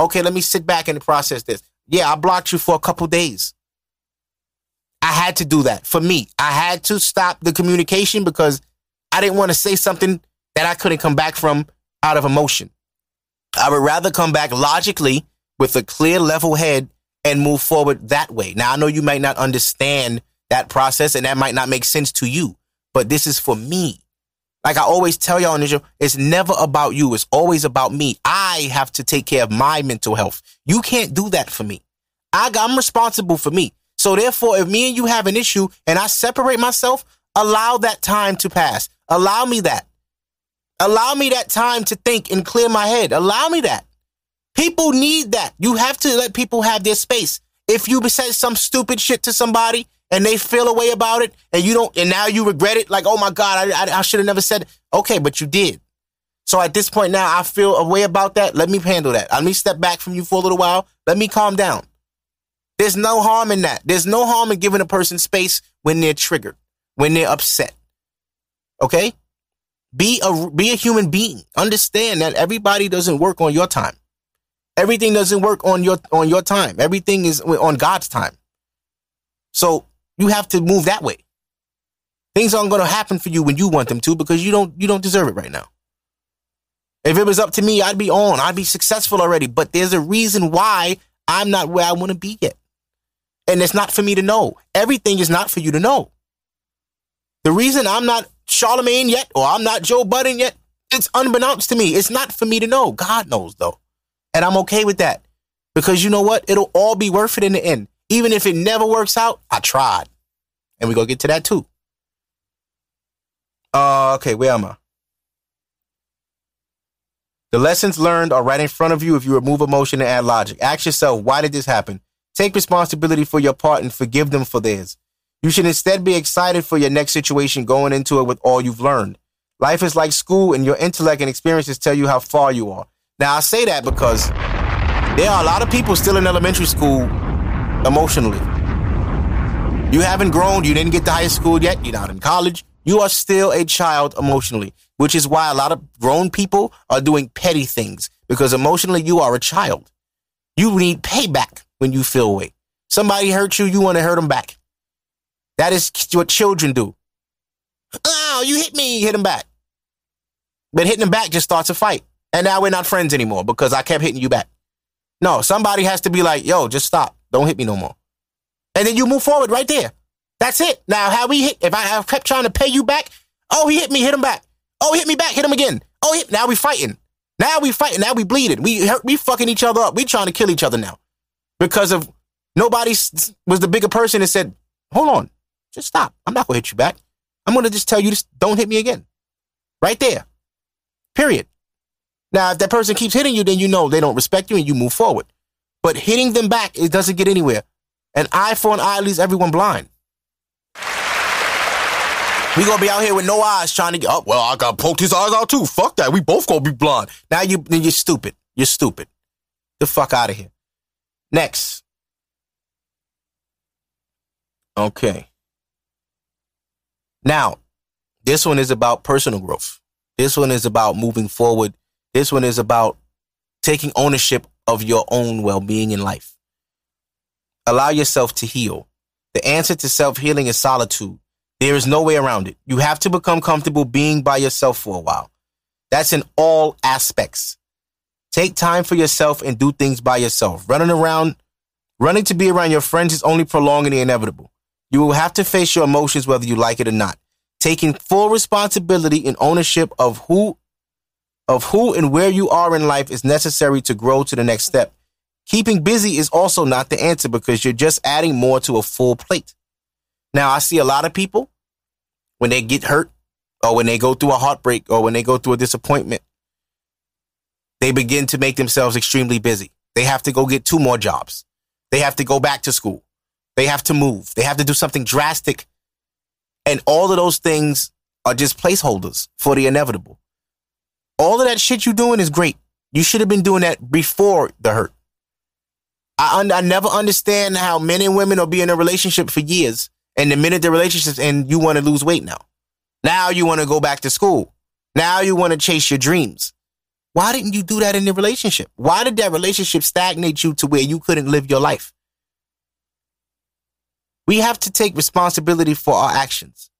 okay, let me sit back and process this. Yeah, I blocked you for a couple days. I had to do that for me. I had to stop the communication because I didn't want to say something that I couldn't come back from out of emotion. I would rather come back logically with a clear, level head and move forward that way. Now, I know you might not understand that process and that might not make sense to you, but this is for me. Like I always tell y'all on this show, it's never about you. It's always about me. I have to take care of my mental health. You can't do that for me. I, I'm responsible for me. So therefore, if me and you have an issue and I separate myself, allow that time to pass. Allow me that. Allow me that time to think and clear my head. Allow me that. People need that. You have to let people have their space. If you said some stupid shit to somebody and they feel a way about it and you don't, and now you regret it, like, oh my God, I, I, I should have never said it. Okay, but you did. So at this point now, I feel a way about that. Let me handle that. Let me step back from you for a little while. Let me calm down. There's no harm in that. There's no harm in giving a person space when they're triggered, when they're upset. Okay? Be a be a human being. Understand that everybody doesn't work on your time. Everything doesn't work on your on your time. Everything is on God's time. So you have to move that way. Things aren't going to happen for you when you want them to because you don't you don't deserve it right now. If it was up to me, I'd be on. I'd be successful already. But there's a reason why I'm not where I want to be yet. And it's not for me to know. Everything is not for you to know. The reason I'm not Charlemagne yet or I'm not Joe Budden yet, it's unbeknownst to me. It's not for me to know. God knows though. And I'm okay with that. Because you know what? It'll all be worth it in the end. Even if it never works out, I tried. And we go get to that too. Uh, okay, where am I? The lessons learned are right in front of you if you remove emotion and add logic. Ask yourself, why did this happen? Take responsibility for your part and forgive them for theirs. You should instead be excited for your next situation going into it with all you've learned. Life is like school, and your intellect and experiences tell you how far you are. Now, I say that because there are a lot of people still in elementary school emotionally. You haven't grown, you didn't get to high school yet, you're not in college. You are still a child emotionally, which is why a lot of grown people are doing petty things because emotionally you are a child. You need payback when you feel away. Somebody hurt you, you want to hurt them back. That is what children do. Oh, you hit me, hit them back. But hitting them back just starts a fight. And now we're not friends anymore because I kept hitting you back. No, somebody has to be like, yo, just stop. Don't hit me no more. And then you move forward right there. That's it. Now, how we hit, if I have kept trying to pay you back, oh, he hit me, hit him back. Oh, hit me back, hit him again. Oh, hit, now we fighting. Now we fighting. Now we bleeding. We we fucking each other up. We trying to kill each other now because of nobody was the bigger person and said, hold on, just stop. I'm not gonna hit you back. I'm gonna just tell you, just don't hit me again. Right there. Period. Now, if that person keeps hitting you, then you know they don't respect you and you move forward. But hitting them back, it doesn't get anywhere. An eye for an eye leaves everyone blind. We gonna be out here with no eyes trying to get up. Oh, well, I got poked his eyes out too. Fuck that. We both gonna be blind. Now you you're stupid. You're stupid. The fuck out of here. Next. Okay. Now, this one is about personal growth. This one is about moving forward. This one is about taking ownership of your own well-being in life. Allow yourself to heal. The answer to self-healing is solitude. There is no way around it. You have to become comfortable being by yourself for a while. That's in all aspects. Take time for yourself and do things by yourself. Running around, running to be around your friends is only prolonging the inevitable. You will have to face your emotions whether you like it or not. Taking full responsibility and ownership of who of who and where you are in life is necessary to grow to the next step. Keeping busy is also not the answer because you're just adding more to a full plate. Now, I see a lot of people when they get hurt or when they go through a heartbreak or when they go through a disappointment, they begin to make themselves extremely busy. They have to go get two more jobs. They have to go back to school. They have to move. They have to do something drastic. And all of those things are just placeholders for the inevitable. All of that shit you're doing is great. You should have been doing that before the hurt. I, un- I never understand how men and women will be in a relationship for years and the minute the relationship's end, you want to lose weight now. Now you want to go back to school. Now you want to chase your dreams. Why didn't you do that in the relationship? Why did that relationship stagnate you to where you couldn't live your life? We have to take responsibility for our actions.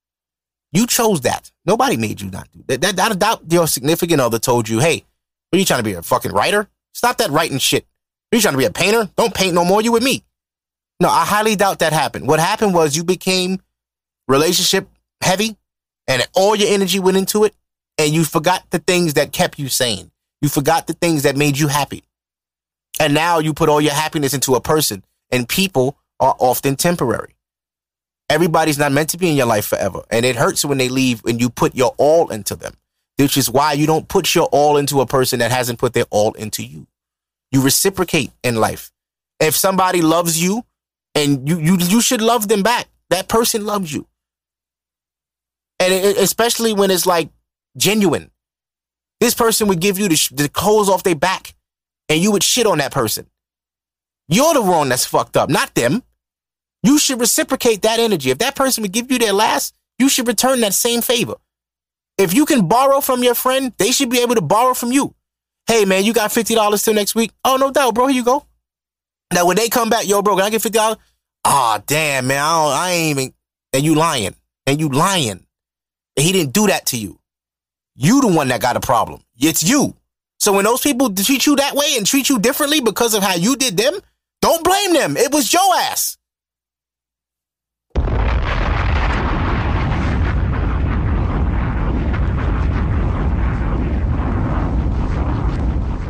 You chose that. Nobody made you not do that. That, that, doubt your significant other told you, hey, are you trying to be a fucking writer? Stop that writing shit. Are you trying to be a painter? Don't paint no more. You with me. No, I highly doubt that happened. What happened was you became relationship heavy and all your energy went into it and you forgot the things that kept you sane. You forgot the things that made you happy. And now you put all your happiness into a person and people are often temporary. Everybody's not meant to be in your life forever. And it hurts when they leave and you put your all into them, which is why you don't put your all into a person that hasn't put their all into you. You reciprocate in life. If somebody loves you and you you you should love them back. That person loves you, and it, especially when it's like genuine. This person would give you the, the clothes off their back, and you would shit on that person. You're the one that's fucked up, not them. You should reciprocate that energy. If that person would give you their last, you should return that same favor. If you can borrow from your friend, they should be able to borrow from you. Hey man, you got fifty dollars till next week? Oh no doubt, bro. Here you go. Now when they come back, yo, bro, can I get fifty dollars? Ah, oh, damn, man, I, I ain't even. And you lying, and you lying. And he didn't do that to you. You the one that got a problem. It's you. So when those people treat you that way and treat you differently because of how you did them, don't blame them. It was your ass.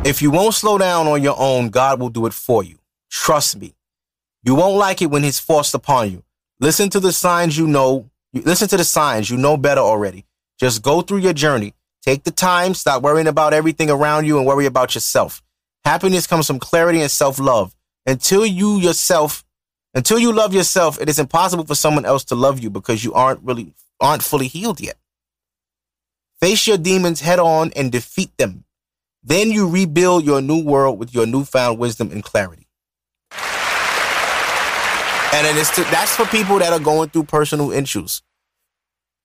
If you won't slow down on your own, God will do it for you. Trust me. You won't like it when it's forced upon you. Listen to the signs you know. Listen to the signs. You know better already. Just go through your journey. Take the time. Stop worrying about everything around you and worry about yourself. Happiness comes from clarity and self-love. Until you yourself, until you love yourself, it is impossible for someone else to love you because you aren't really, aren't fully healed yet. Face your demons head on and defeat them. Then you rebuild your new world with your newfound wisdom and clarity. And then it's to, that's for people that are going through personal issues.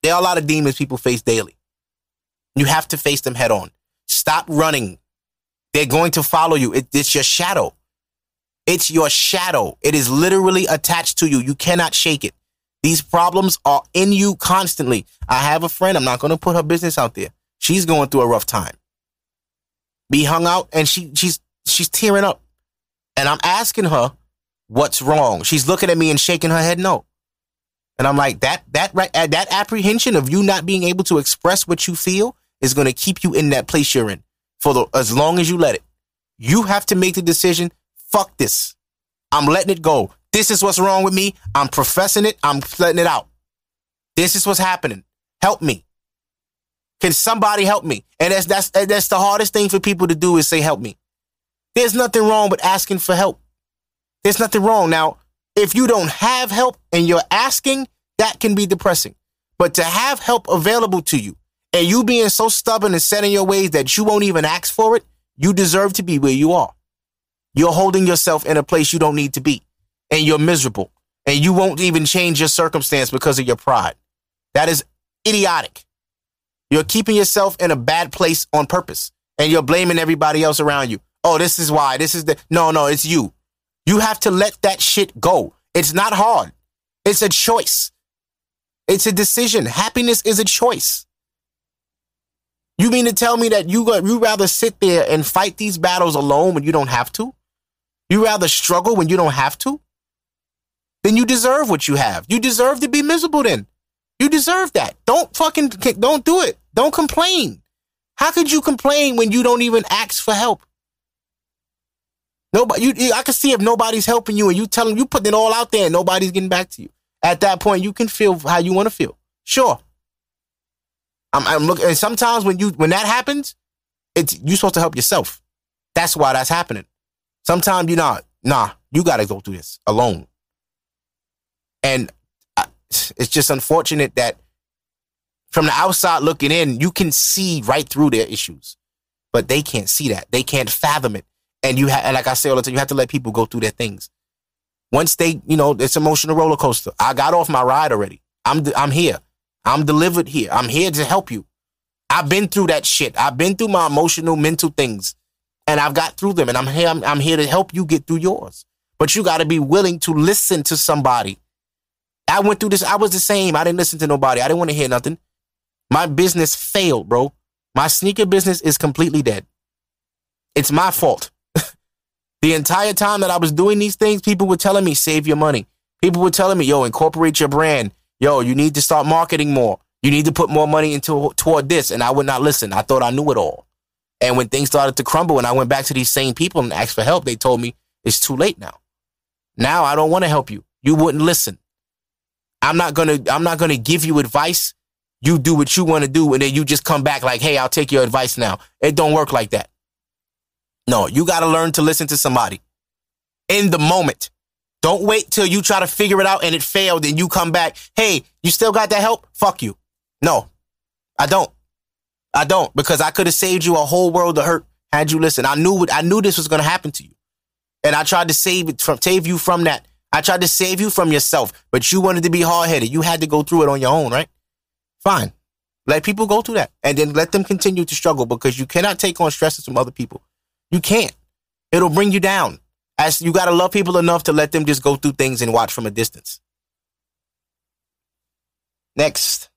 There are a lot of demons people face daily. You have to face them head on. Stop running. They're going to follow you. It, it's your shadow. It's your shadow. It is literally attached to you. You cannot shake it. These problems are in you constantly. I have a friend. I'm not going to put her business out there. She's going through a rough time be hung out and she she's she's tearing up. And I'm asking her what's wrong. She's looking at me and shaking her head no. And I'm like that that right uh, that apprehension of you not being able to express what you feel is going to keep you in that place you're in for the as long as you let it. You have to make the decision, fuck this. I'm letting it go. This is what's wrong with me. I'm professing it. I'm letting it out. This is what's happening. Help me. Can somebody help me? And that's that's that's the hardest thing for people to do is say help me. There's nothing wrong with asking for help. There's nothing wrong. Now, if you don't have help and you're asking, that can be depressing. But to have help available to you and you being so stubborn and set in your ways that you won't even ask for it, you deserve to be where you are. You're holding yourself in a place you don't need to be and you're miserable and you won't even change your circumstance because of your pride. That is idiotic. You're keeping yourself in a bad place on purpose and you're blaming everybody else around you. Oh, this is why. This is the. No, no, it's you. You have to let that shit go. It's not hard. It's a choice. It's a decision. Happiness is a choice. You mean to tell me that you you rather sit there and fight these battles alone when you don't have to? You rather struggle when you don't have to? Then you deserve what you have. You deserve to be miserable then. You deserve that. Don't fucking don't do it. Don't complain. How could you complain when you don't even ask for help? Nobody, you, I can see if nobody's helping you and you tell them you putting it all out there and nobody's getting back to you. At that point, you can feel how you want to feel. Sure. I'm, I'm looking, and sometimes when you when that happens, it's you're supposed to help yourself. That's why that's happening. Sometimes you're not. Nah, you got to go through this alone. And uh, it's just unfortunate that from the outside looking in, you can see right through their issues, but they can't see that. They can't fathom it. And you have, like I say all the time, you have to let people go through their things. Once they, you know, it's emotional roller coaster. I got off my ride already. I'm, I'm here. I'm delivered here. I'm here to help you. I've been through that shit. I've been through my emotional, mental things, and I've got through them. And I'm here. I'm, I'm here to help you get through yours. But you got to be willing to listen to somebody I went through this. I was the same. I didn't listen to nobody. I didn't want to hear nothing. My business failed, bro. My sneaker business is completely dead. It's my fault. the entire time that I was doing these things, people were telling me, save your money. People were telling me, yo, incorporate your brand. Yo, you need to start marketing more. You need to put more money into toward this. And I would not listen. I thought I knew it all. And when things started to crumble and I went back to these same people and asked for help, they told me it's too late now. Now I don't want to help you. You wouldn't listen. I'm not gonna I'm not gonna give you advice. You do what you want to do, and then you just come back like, hey, I'll take your advice now. It don't work like that. No, you gotta learn to listen to somebody in the moment. Don't wait till you try to figure it out and it failed and you come back. Hey, you still got that help? Fuck you. No, I don't. I don't because I could have saved you a whole world of hurt had you listen. I knew I knew this was going to happen to you, and I tried to save it from save you from that. I tried to save you from yourself, but you wanted to be hard headed. You had to go through it on your own, right? Fine. Let people go through that and then let them continue to struggle because you cannot take on stresses from other people. You can't. It'll bring you down. As you got to love people enough to let them just go through things and watch from a distance. Next.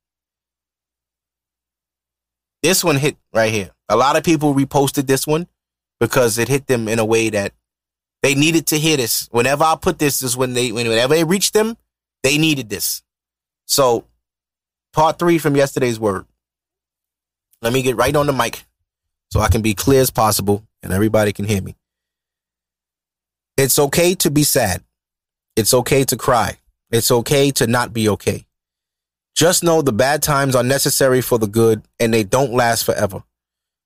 This one hit right here. A lot of people reposted this one because it hit them in a way that they needed to hear this. Whenever I put this, is when they whenever it reached them, they needed this. So, part three from yesterday's word. Let me get right on the mic so I can be clear as possible and everybody can hear me. It's okay to be sad. It's okay to cry. It's okay to not be okay. Just know the bad times are necessary for the good and they don't last forever.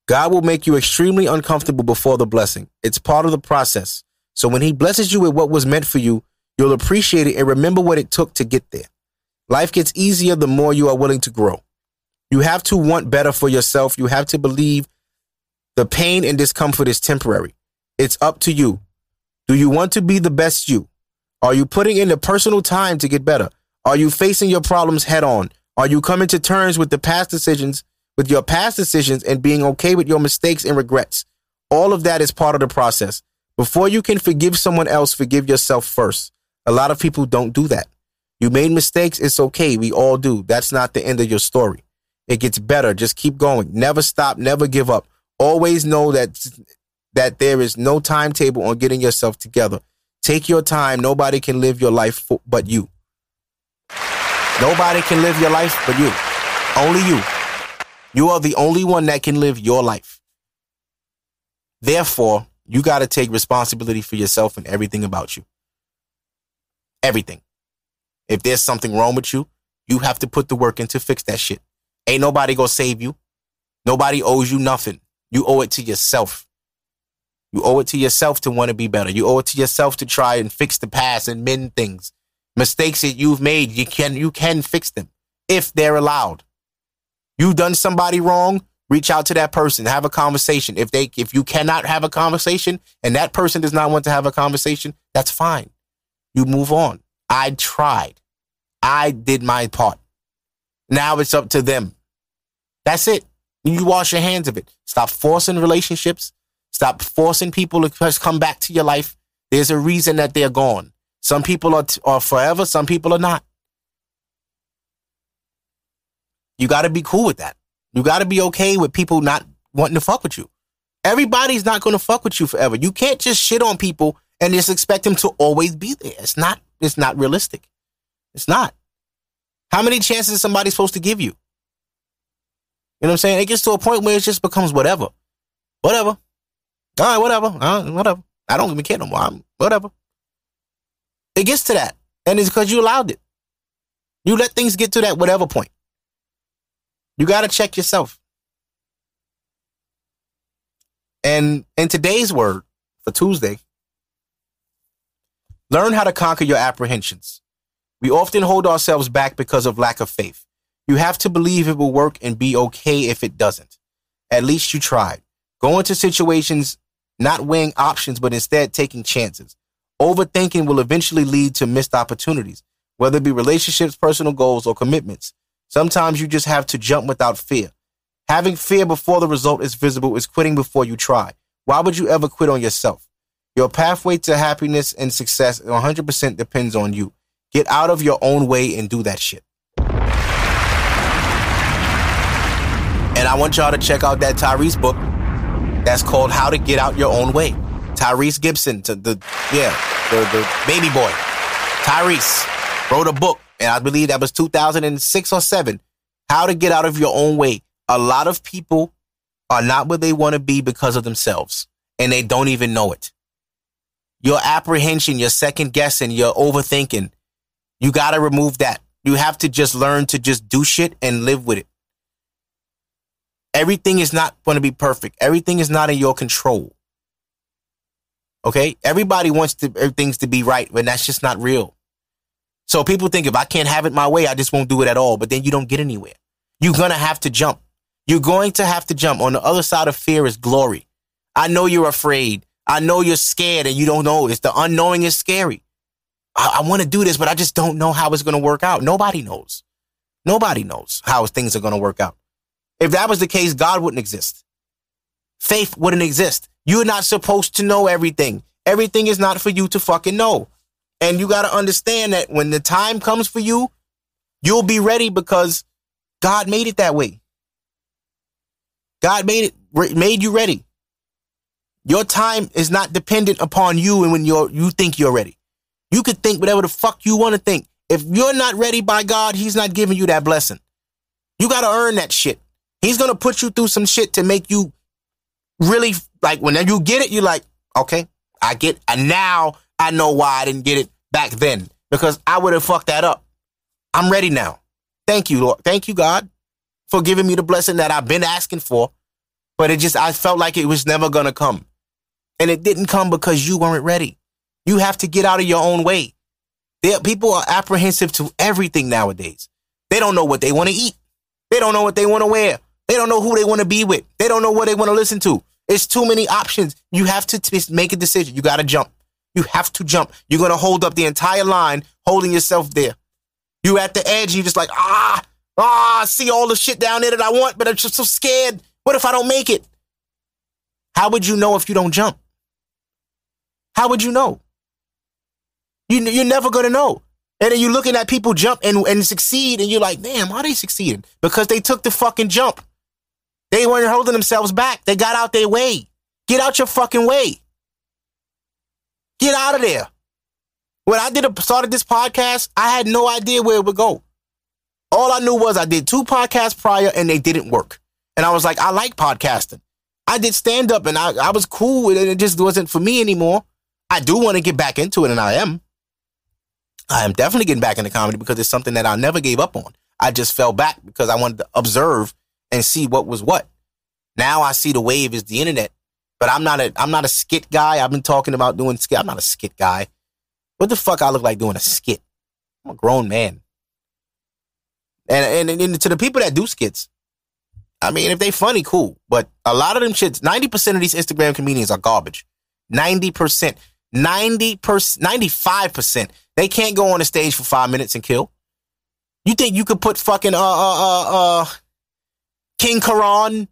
God will make you extremely uncomfortable before the blessing. It's part of the process. So when he blesses you with what was meant for you, you'll appreciate it and remember what it took to get there. Life gets easier the more you are willing to grow. You have to want better for yourself. You have to believe the pain and discomfort is temporary. It's up to you. Do you want to be the best you? Are you putting in the personal time to get better? Are you facing your problems head on? Are you coming to terms with the past decisions, with your past decisions and being okay with your mistakes and regrets? All of that is part of the process. Before you can forgive someone else, forgive yourself first. A lot of people don't do that. You made mistakes. It's okay. We all do. That's not the end of your story. It gets better. Just keep going. Never stop. Never give up. Always know that that there is no timetable on getting yourself together. Take your time. Nobody can live your life for, but you. Nobody can live your life but you. Only you. You are the only one that can live your life. Therefore, you got to take responsibility for yourself and everything about you. Everything. If there's something wrong with you, you have to put the work in to fix that shit. Ain't nobody gonna save you. Nobody owes you nothing. You owe it to yourself. You owe it to yourself to want to be better. You owe it to yourself to try and fix the past and mend things mistakes that you've made, you can you can fix them if they're allowed. You've done somebody wrong, reach out to that person, have a conversation. If they if you cannot have a conversation and that person does not want to have a conversation, that's fine. You move on. I tried. I did my part. Now it's up to them. That's it. You wash your hands of it. Stop forcing relationships. Stop forcing people to come back to your life. There's a reason that they're gone. Some people are, t- are forever, some people are not. You got to be cool with that. You got to be okay with people not wanting to fuck with you. Everybody's not going to fuck with you forever. You can't just shit on people and just expect them to always be there. It's not it's not realistic. It's not. How many chances is somebody supposed to give you? You know what I'm saying? It gets to a point where it just becomes whatever. Whatever. All right, whatever. Uh, whatever. I don't even care no more. I'm, whatever. It gets to that. And it's because you allowed it. You let things get to that whatever point. You got to check yourself. And in today's word for Tuesday, learn how to conquer your apprehensions. We often hold ourselves back because of lack of faith. You have to believe it will work and be okay if it doesn't. At least you tried. Go into situations not weighing options, but instead taking chances. Overthinking will eventually lead to missed opportunities, whether it be relationships, personal goals, or commitments. Sometimes you just have to jump without fear. Having fear before the result is visible is quitting before you try. Why would you ever quit on yourself? Your pathway to happiness and success 100% depends on you. Get out of your own way and do that shit. And I want y'all to check out that Tyrese book that's called How to Get Out Your Own Way. Tyrese Gibson, to the yeah, the, the baby boy. Tyrese wrote a book, and I believe that was 2006 or 7. How to get out of your own way. A lot of people are not where they want to be because of themselves, and they don't even know it. Your apprehension, your second guessing, your overthinking, you got to remove that. You have to just learn to just do shit and live with it. Everything is not going to be perfect. Everything is not in your control. Okay. Everybody wants to, er, things to be right, but that's just not real. So people think if I can't have it my way, I just won't do it at all. But then you don't get anywhere. You're going to have to jump. You're going to have to jump. On the other side of fear is glory. I know you're afraid. I know you're scared and you don't know. It's the unknowing is scary. I, I want to do this, but I just don't know how it's going to work out. Nobody knows. Nobody knows how things are going to work out. If that was the case, God wouldn't exist. Faith wouldn't exist. You're not supposed to know everything. Everything is not for you to fucking know. And you got to understand that when the time comes for you, you'll be ready because God made it that way. God made it made you ready. Your time is not dependent upon you and when you're you think you're ready. You could think whatever the fuck you want to think. If you're not ready by God, he's not giving you that blessing. You got to earn that shit. He's going to put you through some shit to make you really like when you get it, you're like, okay, I get, and now I know why I didn't get it back then because I would have fucked that up. I'm ready now. Thank you, Lord. Thank you, God, for giving me the blessing that I've been asking for. But it just, I felt like it was never to come. And it didn't come because you weren't ready. You have to get out of your own way. There, people are apprehensive to everything nowadays. They don't know what they want to eat. They don't know what they want to wear. They don't know who they want to be with. They don't know what they want to listen to. It's too many options. You have to t- make a decision. You got to jump. You have to jump. You're going to hold up the entire line, holding yourself there. You at the edge, you just like, ah, ah, I see all the shit down there that I want, but I'm just so scared. What if I don't make it? How would you know if you don't jump? How would you know? You, you're never going to know. And then you're looking at people jump and, and succeed, and you're like, damn, how they succeeding? Because they took the fucking jump. They weren't holding themselves back. They got out their way. Get out your fucking way. Get out of there. When I did a, started this podcast, I had no idea where it would go. All I knew was I did two podcasts prior and they didn't work. And I was like, I like podcasting. I did stand up and I, I was cool it. It just wasn't for me anymore. I do want to get back into it and I am. I am definitely getting back into comedy because it's something that I never gave up on. I just fell back because I wanted to observe and see what was what. Now I see the wave is the internet, but I'm not a I'm not a skit guy. I've been talking about doing skit. I'm not a skit guy. What the fuck I look like doing a skit? I'm a grown man. And, and, and to the people that do skits, I mean, if they funny, cool. But a lot of them shits, 90% of these Instagram comedians are garbage. 90%. 90%, 95%. They can't go on the stage for five minutes and kill. You think you could put fucking, uh, uh, uh, uh King Keraun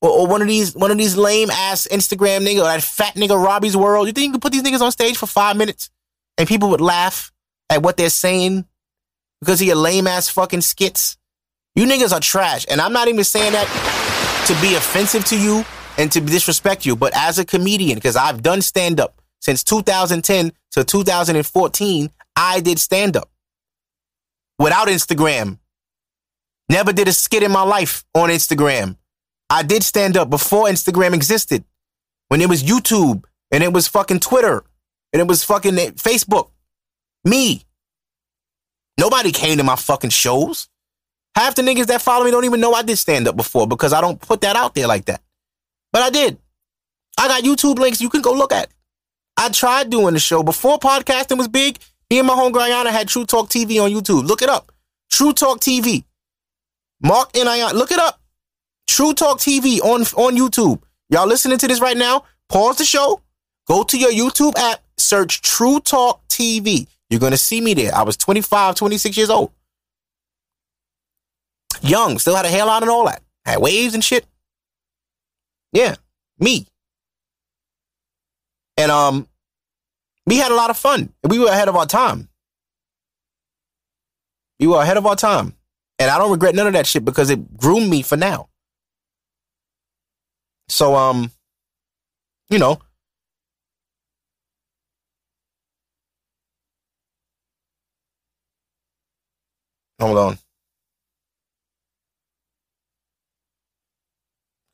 or, or, one of these one of these lame ass Instagram nigga or that fat nigga Robbie's World. You think you could put these niggas on stage for five minutes and people would laugh at what they're saying because of your lame ass fucking skits? You niggas are trash. And I'm not even saying that to be offensive to you and to disrespect you, but as a comedian, because I've done stand up since 2010 to 2014, I did stand up without Instagram Never did a skit in my life on Instagram. I did stand up before Instagram existed. When it was YouTube and it was fucking Twitter and it was fucking Facebook. Me. Nobody came to my fucking shows. Half the niggas that follow me don't even know I did stand up before because I don't put that out there like that. But I did. I got YouTube links you can go look at. I tried doing the show before podcasting was big. Me and my home Guyana had True Talk TV on YouTube. Look it up. True Talk TV. Mark N.I. Look it up. True Talk TV on, on YouTube. Y'all listening to this right now? Pause the show. Go to your YouTube app. Search True Talk TV. You're going to see me there. I was 25, 26 years old. Young. Still had a hairline and all that. Had waves and shit. Yeah. Me. And um, we had a lot of fun. We were ahead of our time. We were ahead of our time. And I don't regret none of that shit because it groomed me for now. So, um, you know, hold on.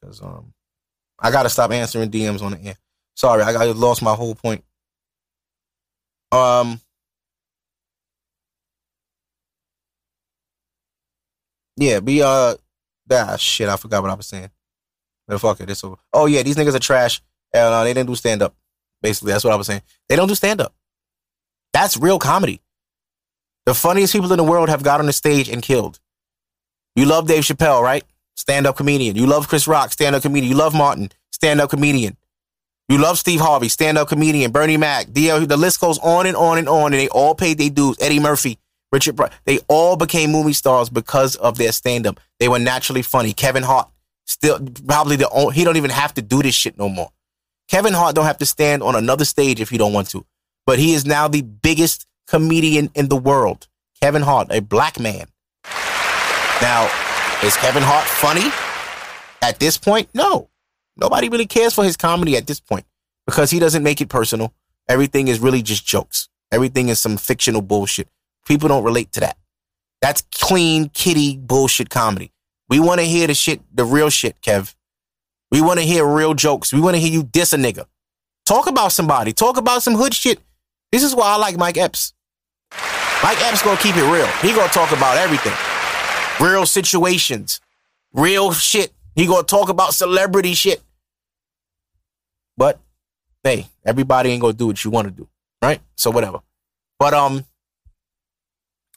Because, um, I got to stop answering DMs on the air. Sorry, I, I lost my whole point. Um, Yeah, be uh ah shit, I forgot what I was saying. But fuck it, it's over. Oh yeah, these niggas are trash. And uh, they didn't do stand up. Basically, that's what I was saying. They don't do stand up. That's real comedy. The funniest people in the world have got on the stage and killed. You love Dave Chappelle, right? Stand up comedian. You love Chris Rock, stand up comedian. You love Martin, stand up comedian. You love Steve Harvey, stand up comedian. Bernie Mac, DL, the list goes on and on and on, and they all paid their dues. Eddie Murphy, Richard Pryor. They all became movie stars because of their stand up. They were naturally funny. Kevin Hart, still probably the only, he don't even have to do this shit no more. Kevin Hart don't have to stand on another stage if he don't want to. But he is now the biggest comedian in the world. Kevin Hart, a black man. Now, is Kevin Hart funny at this point? No. Nobody really cares for his comedy at this point because he doesn't make it personal. Everything is really just jokes. Everything is some fictional bullshit. People don't relate to that. That's clean, kitty bullshit comedy. We want to hear the shit, the real shit, Kev. We want to hear real jokes. We want to hear you diss a nigga. Talk about somebody. Talk about some hood shit. This is why I like Mike Epps. Mike Epps gonna keep it real. He gonna talk about everything. Real situations. Real shit. He gonna talk about celebrity shit. But hey, everybody ain't gonna do what you want to do, right? So whatever. But um,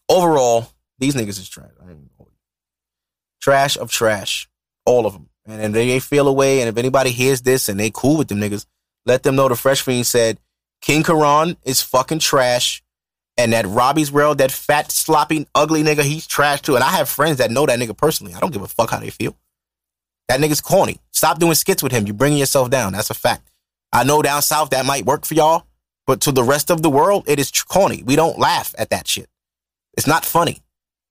overall, these niggas is trash. Trash of trash, all of them. And if they feel away, and if anybody hears this and they cool with them niggas, let them know the FreshFeen said King Keraun is fucking trash. And that Robbie's World, that fat, sloppy, ugly nigga, he's trash too. And I have friends that know that nigga personally. I don't give a fuck how they feel. That nigga's corny. Stop doing skits with him. You're bringing yourself down. That's a fact. I know down south that might work for y'all, but to the rest of the world, it is corny. We don't laugh at that shit. It's not funny.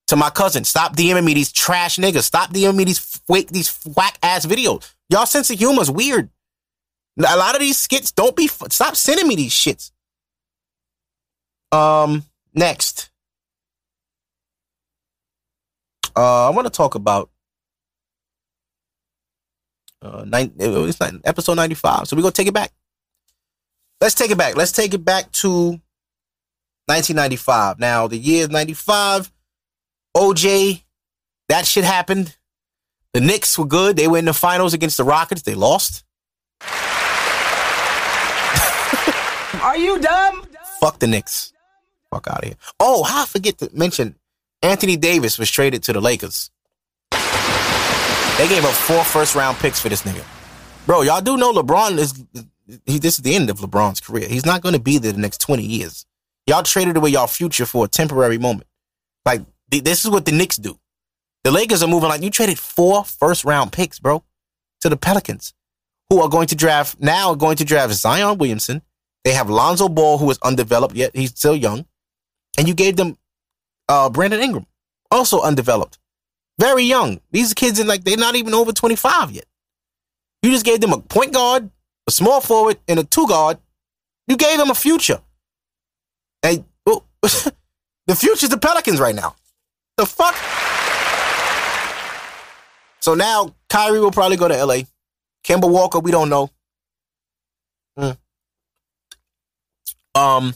To my cousin, stop DMing me these trash niggas. Stop DMing me these fake, these whack ass videos. Y'all sense of humor is weird. A lot of these skits don't be. Stop sending me these shits. Um, next, uh, I want to talk about uh, nine, it's not episode 95. So we're going to take it back. Let's take it back. Let's take it back to 1995. Now, the year is 95. OJ, that shit happened. The Knicks were good. They were in the finals against the Rockets. They lost. Are you dumb? Fuck the Knicks. Fuck out of here. Oh, I forget to mention Anthony Davis was traded to the Lakers. They gave up four first round picks for this nigga. Bro, y'all do know LeBron is he, this is the end of LeBron's career. He's not going to be there the next 20 years. Y'all traded away y'all future for a temporary moment. Like this is what the Knicks do. The Lakers are moving like you traded four first round picks, bro, to the Pelicans, who are going to draft now going to draft Zion Williamson. They have Lonzo Ball, who is undeveloped yet. He's still young. And you gave them uh, Brandon Ingram, also undeveloped. Very young. These kids are like, they're not even over 25 yet. You just gave them a point guard, a small forward, and a two guard. You gave them a future. Hey, well, the future's the Pelicans right now. The fuck? So now Kyrie will probably go to LA. Kemba Walker, we don't know. Mm. Um,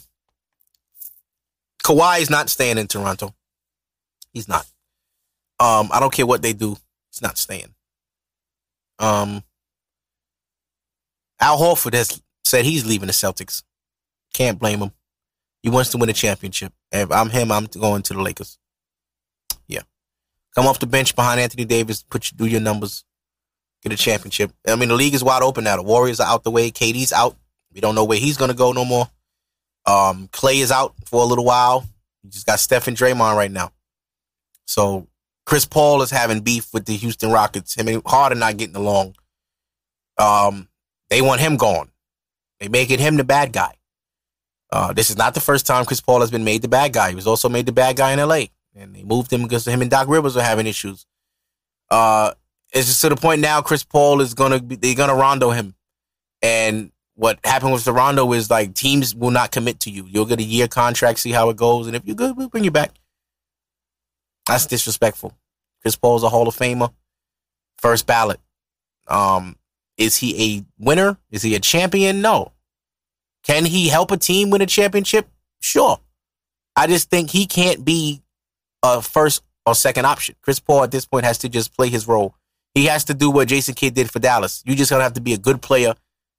Kawhi is not staying in Toronto. He's not. Um, I don't care what they do. It's not staying. Um, Al Horford has said he's leaving the Celtics. Can't blame him. He wants to win a championship. If I'm him, I'm going to the Lakers. Yeah. Come off the bench behind Anthony Davis, put you, do your numbers, get a championship. I mean, the league is wide open now. The Warriors are out the way. KD's out. We don't know where he's going to go no more. Um, Klay is out for a little while. You just got Steph and Draymond right now. So Chris Paul is having beef with the Houston Rockets. Him and Harden not getting along. Um, they want him gone. They making him the bad guy. Uh, this is not the first time Chris Paul has been made the bad guy. He was also made the bad guy in LA. And they moved him because him and Doc Rivers are having issues. Uh, it's just to the point now Chris Paul is gonna be, they're gonna rondo him. And what happened with the rondo is like teams will not commit to you. You'll get a year contract, see how it goes, and if you're good, we'll bring you back. That's disrespectful. Chris Paul's a Hall of Famer, first ballot. Um, is he a winner? Is he a champion? No. Can he help a team win a championship? Sure. I just think he can't be a first or second option. Chris Paul at this point has to just play his role. He has to do what Jason Kidd did for Dallas. You just gonna have to be a good player.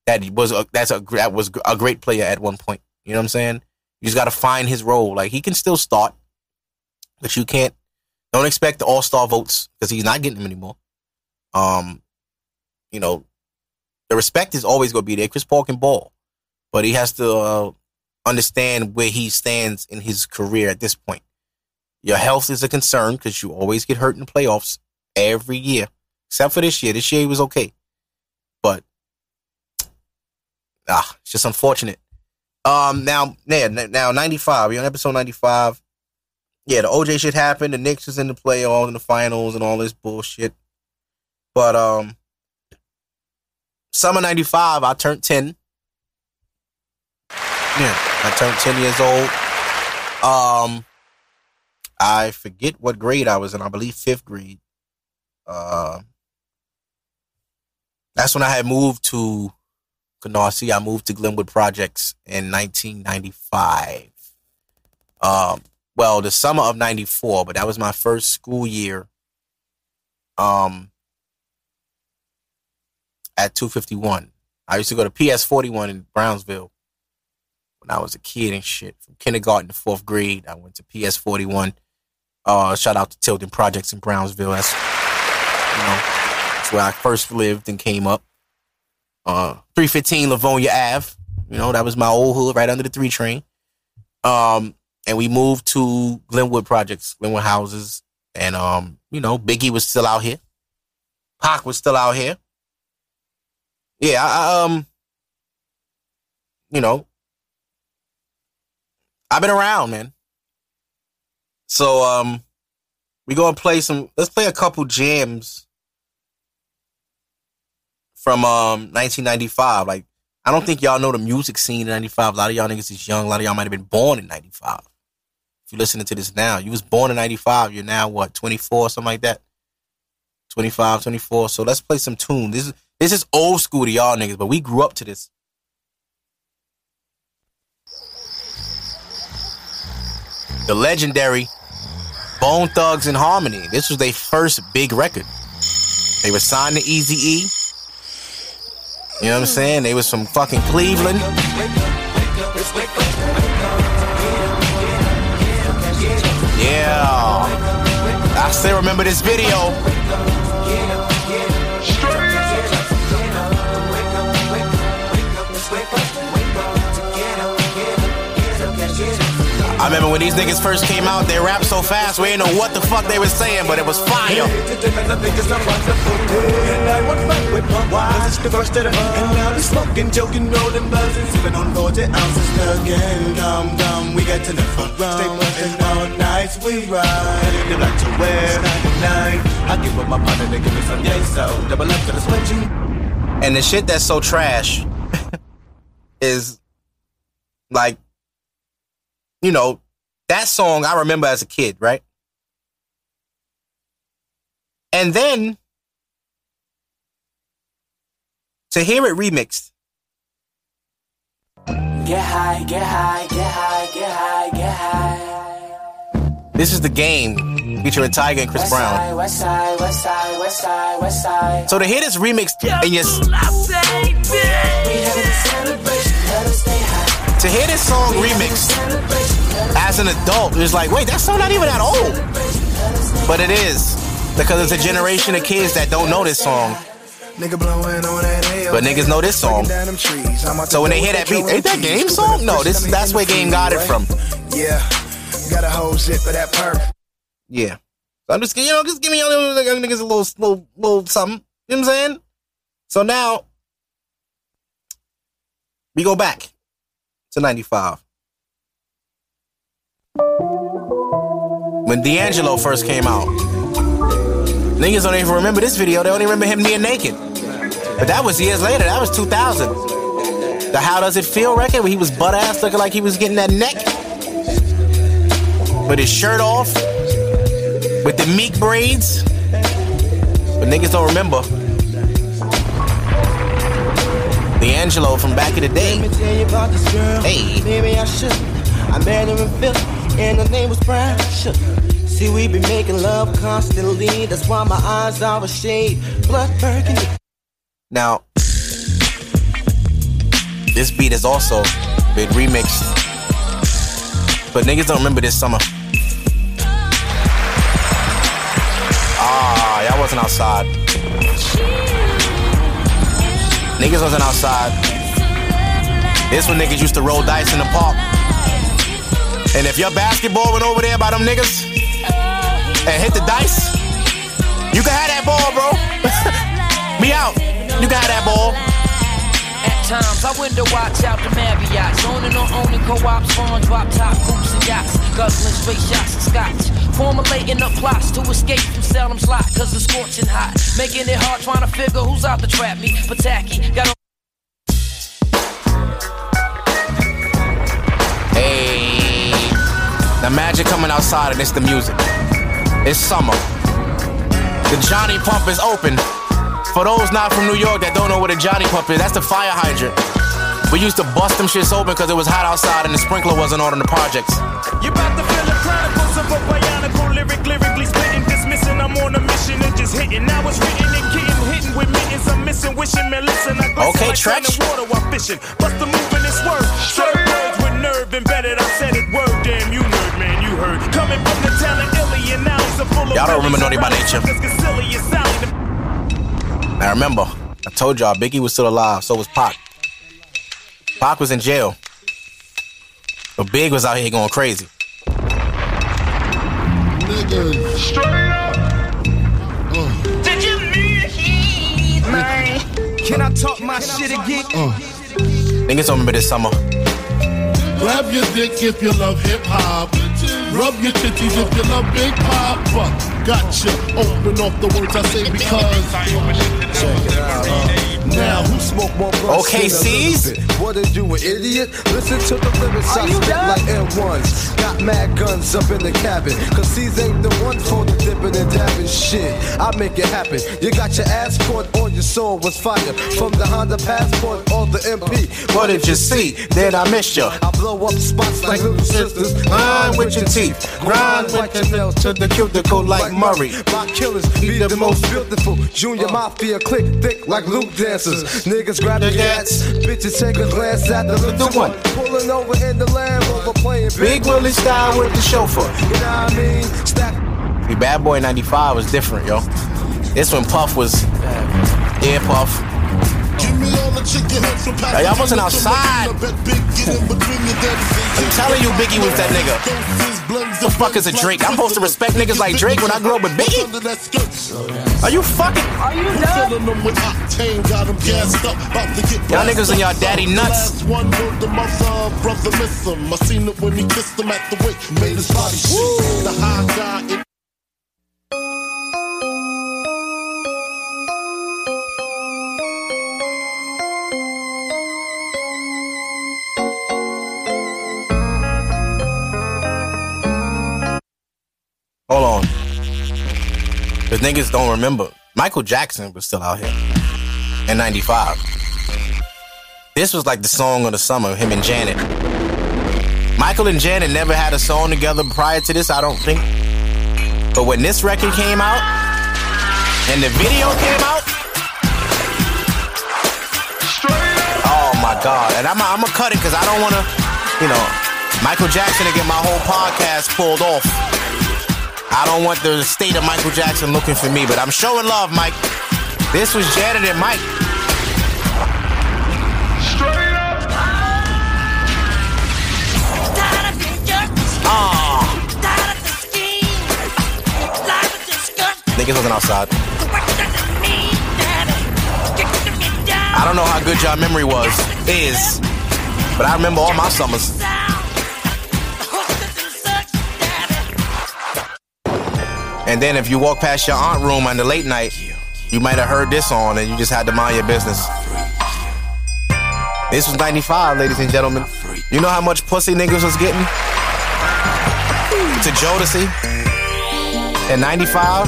That was a, that's a that was a great player at one point. You know what I'm saying? You just got to find his role. Like he can still start, but you can't don't expect the All Star votes because he's not getting them anymore. Um, you know, the respect is always going to be there. Chris Paul can ball, but he has to uh, understand where he stands in his career at this point. Your health is a concern because you always get hurt in the playoffs every year, except for this year. This year he was okay, but ah, it's just unfortunate. Um, now, yeah, now ninety five. We're on episode ninety five. Yeah, the OJ shit happened. The Knicks was in the playoffs and the finals and all this bullshit. But um, summer ninety five, I turned ten. Yeah, I turned ten years old. Um, I forget what grade I was in. I believe fifth grade. Uh, that's when I had moved to Canarsie. I moved to Glenwood Projects in 1995. Um, well, the summer of 94, but that was my first school year. Um, at 251. I used to go to PS 41 in Brownsville when I was a kid and shit. From kindergarten to fourth grade, I went to PS 41. Uh, shout out to Tilden Projects in Brownsville. That's you know, that's where I first lived and came up. Uh, 315 Livonia Ave. You know, that was my old hood right under the three train. Um, and we moved to Glenwood Projects, Glenwood Houses. And, um, you know, Biggie was still out here. Pac was still out here. Yeah, I, um, you know, I've been around, man. So um we gonna play some let's play a couple jams from um 1995. Like I don't think y'all know the music scene in 95. A lot of y'all niggas is young. A lot of y'all might have been born in 95. If you're listening to this now, you was born in 95. You're now what, 24, something like that? 25, 24. So let's play some tune. This is this is old school to y'all niggas, but we grew up to this. The legendary Bone Thugs-n-Harmony. This was their first big record. They were signed to Easy E. You know what I'm saying? They was from fucking Cleveland. Yeah. I still remember this video. I remember when these niggas first came out, they rapped so fast, we didn't know what the fuck they were saying, but it was fire. Smoking, joking, rolling, buzzing, sipping on 40 ounces, thugging, dumb, dumb. We got to the front, stay buzzing all night. We ride, they like to wear 99. I give up my partner, they give me some yay, so double up to the. And the shit that's so trash is like you know, that song I remember as a kid, right? And then to hear it remixed. Get high, get high, get high, get high, get high. This is the game featuring Tyga and Chris west Brown. Side, west side, west side, west side, west side. So to hear this remix and yes, to hear this song remixed as an adult, it's like, wait, that song not even that old. But it is because it's a generation of kids that don't know this song. But niggas know this song. So when they hear that beat, ain't that game song? No, this that's where game got it from. Yeah, got a whole zip for that perk. Yeah, so I'm just you know just give me young niggas a little little little something. You know what I'm saying? So now we go back to 95. When D'Angelo first came out, niggas don't even remember this video. They only remember him being naked. But that was years later. That was 2000. The How Does It Feel record where he was butt ass looking like he was getting that neck. With his shirt off. With the meek braids. But niggas don't remember. D'Angelo from back in the day. Hey. Maybe I should. I met her in Philly, and her name was Brown. See, we be making love constantly. That's why my eyes are a shade blood burgundy. Now, this beat has also been remixed, but niggas don't remember this summer. Ah, y'all wasn't outside. Niggas wasn't outside. This when niggas used to roll dice in the park. And if your basketball went over there by them niggas, and hit the dice. You can have that ball, bro. Me out. You can have that ball. Times, I window watch out the Marriott's. Owning or owning co-ops, farm, drop top, coops and yachts. Guzzling straight shots of scotch. Formulating up plots to escape from Salem's lot, cause it's scorching hot. Making it hard trying to figure who's out to trap me. Pataki, got Hey. The magic coming outside and it's the music. It's summer. The Johnny Pump is open. For those not from New York that don't know what a Johnny Pump is, that's the fire hydrant. We used to bust them shits open because it was hot outside and the sprinkler wasn't on in the projects. You about to feel the chronicles of a bionicle lyric, lyrically spitting, dismissing. I'm on a mission and just hitting. Now it's written and getting hitting with mittens. I'm missing, wishing, man, listen. I glisten Okay, like shining water while fishing. Bust the move in this word. Straight words with nerve embedded. I said it word. Damn, you nerd, man, you heard. Coming from the town of Illy and alleys are full of Y'all don't remember. Naughty by Nature. Now remember, I told y'all Biggie was still alive, so was Pac. Pac was in jail. But Big was out here going crazy. Nigga. Straight up. Uh. Did you miss man? Can I talk my shit again? Uh. Niggas don't remember this summer. Grab your dick if you love hip hop. Rub your titties if you love Big Papa. Gotcha. Open off the words I say because. Check it out. Now who smoke more blunts Okay? What are you, an idiot? Listen to the lyrics I Are you spit like M1s. Got mad guns up in the cabin. Cause C's ain't the one for the dipping and dabbing shit. I make it happen. You got your ass caught on your soul was fire. From the Honda Passport or the MP. What did you see? Then I missed you. I blow up spots like little sisters. Grind with your teeth. Grind with your nails to the cuticle like Murray. My killers be the most beautiful. Junior uh. Mafia click thick like loop dancers. Niggas grab the gats. Bitches take a glance at the little one. Pulling over in the Land Rover playing Big Willie style with the chauffeur. You know what I mean? Stack Bad Boy 95 was different, yo. This one Puff was ear puff. Now, y'all wasn't outside. I'm telling you, Biggie was that nigga. The fuck is a Drake? I'm supposed to respect niggas like Drake when I grew up with Biggie? Are you fucking? Are you dumb? Y'all niggas and y'all daddy nuts. One word, the mother brother miss him. I seen it when he kissed him at the wake, made his body shake. The high guy. Cause niggas don't remember. Michael Jackson was still out here in 95. This was like the song of the summer, him and Janet. Michael and Janet never had a song together prior to this, I don't think. But when this record came out and the video came out, oh my God. And I'm, I'm gonna cut it because I don't wanna, you know, Michael Jackson to get my whole podcast pulled off. I don't want the state of Michael Jackson looking for me, but I'm showing love, Mike. This was Janet and Mike. Ah, niggas wasn't outside. I don't know how good y'all memory was, is, but I remember all my summers. And then if you walk past your aunt room on the late night, you might have heard this on and you just had to mind your business. This was 95, ladies and gentlemen. You know how much pussy niggas was getting? To Jodeci? In 95?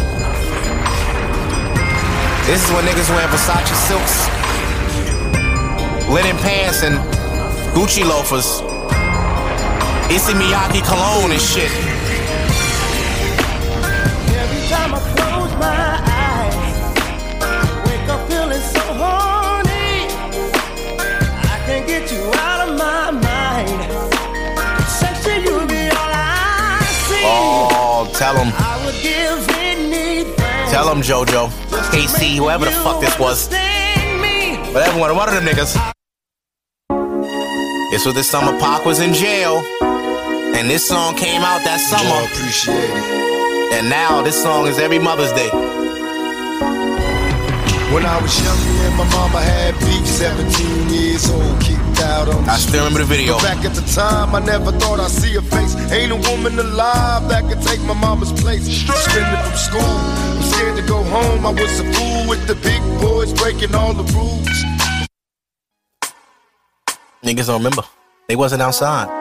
This is when niggas wearing Versace silks, linen pants, and Gucci loafers. Issey Miyake cologne and shit. Oh, tell him. I would give anything. Tell him, JoJo. KC, whoever the fuck this was. Understand me. But everyone, one of them niggas. This was the summer Pac was in jail. And this song came out that summer. And now this song is every Mother's Day. When I was young, me and my mama had beef, 17 years old, kicked out on the I still remember the video. But Back at the time, I never thought I'd see her face. Ain't a woman alive that could take my mama's place. Suspended from school, I'm scared to go home. I was a fool with the big boys breaking all the rules. Niggas don't remember. They wasn't outside.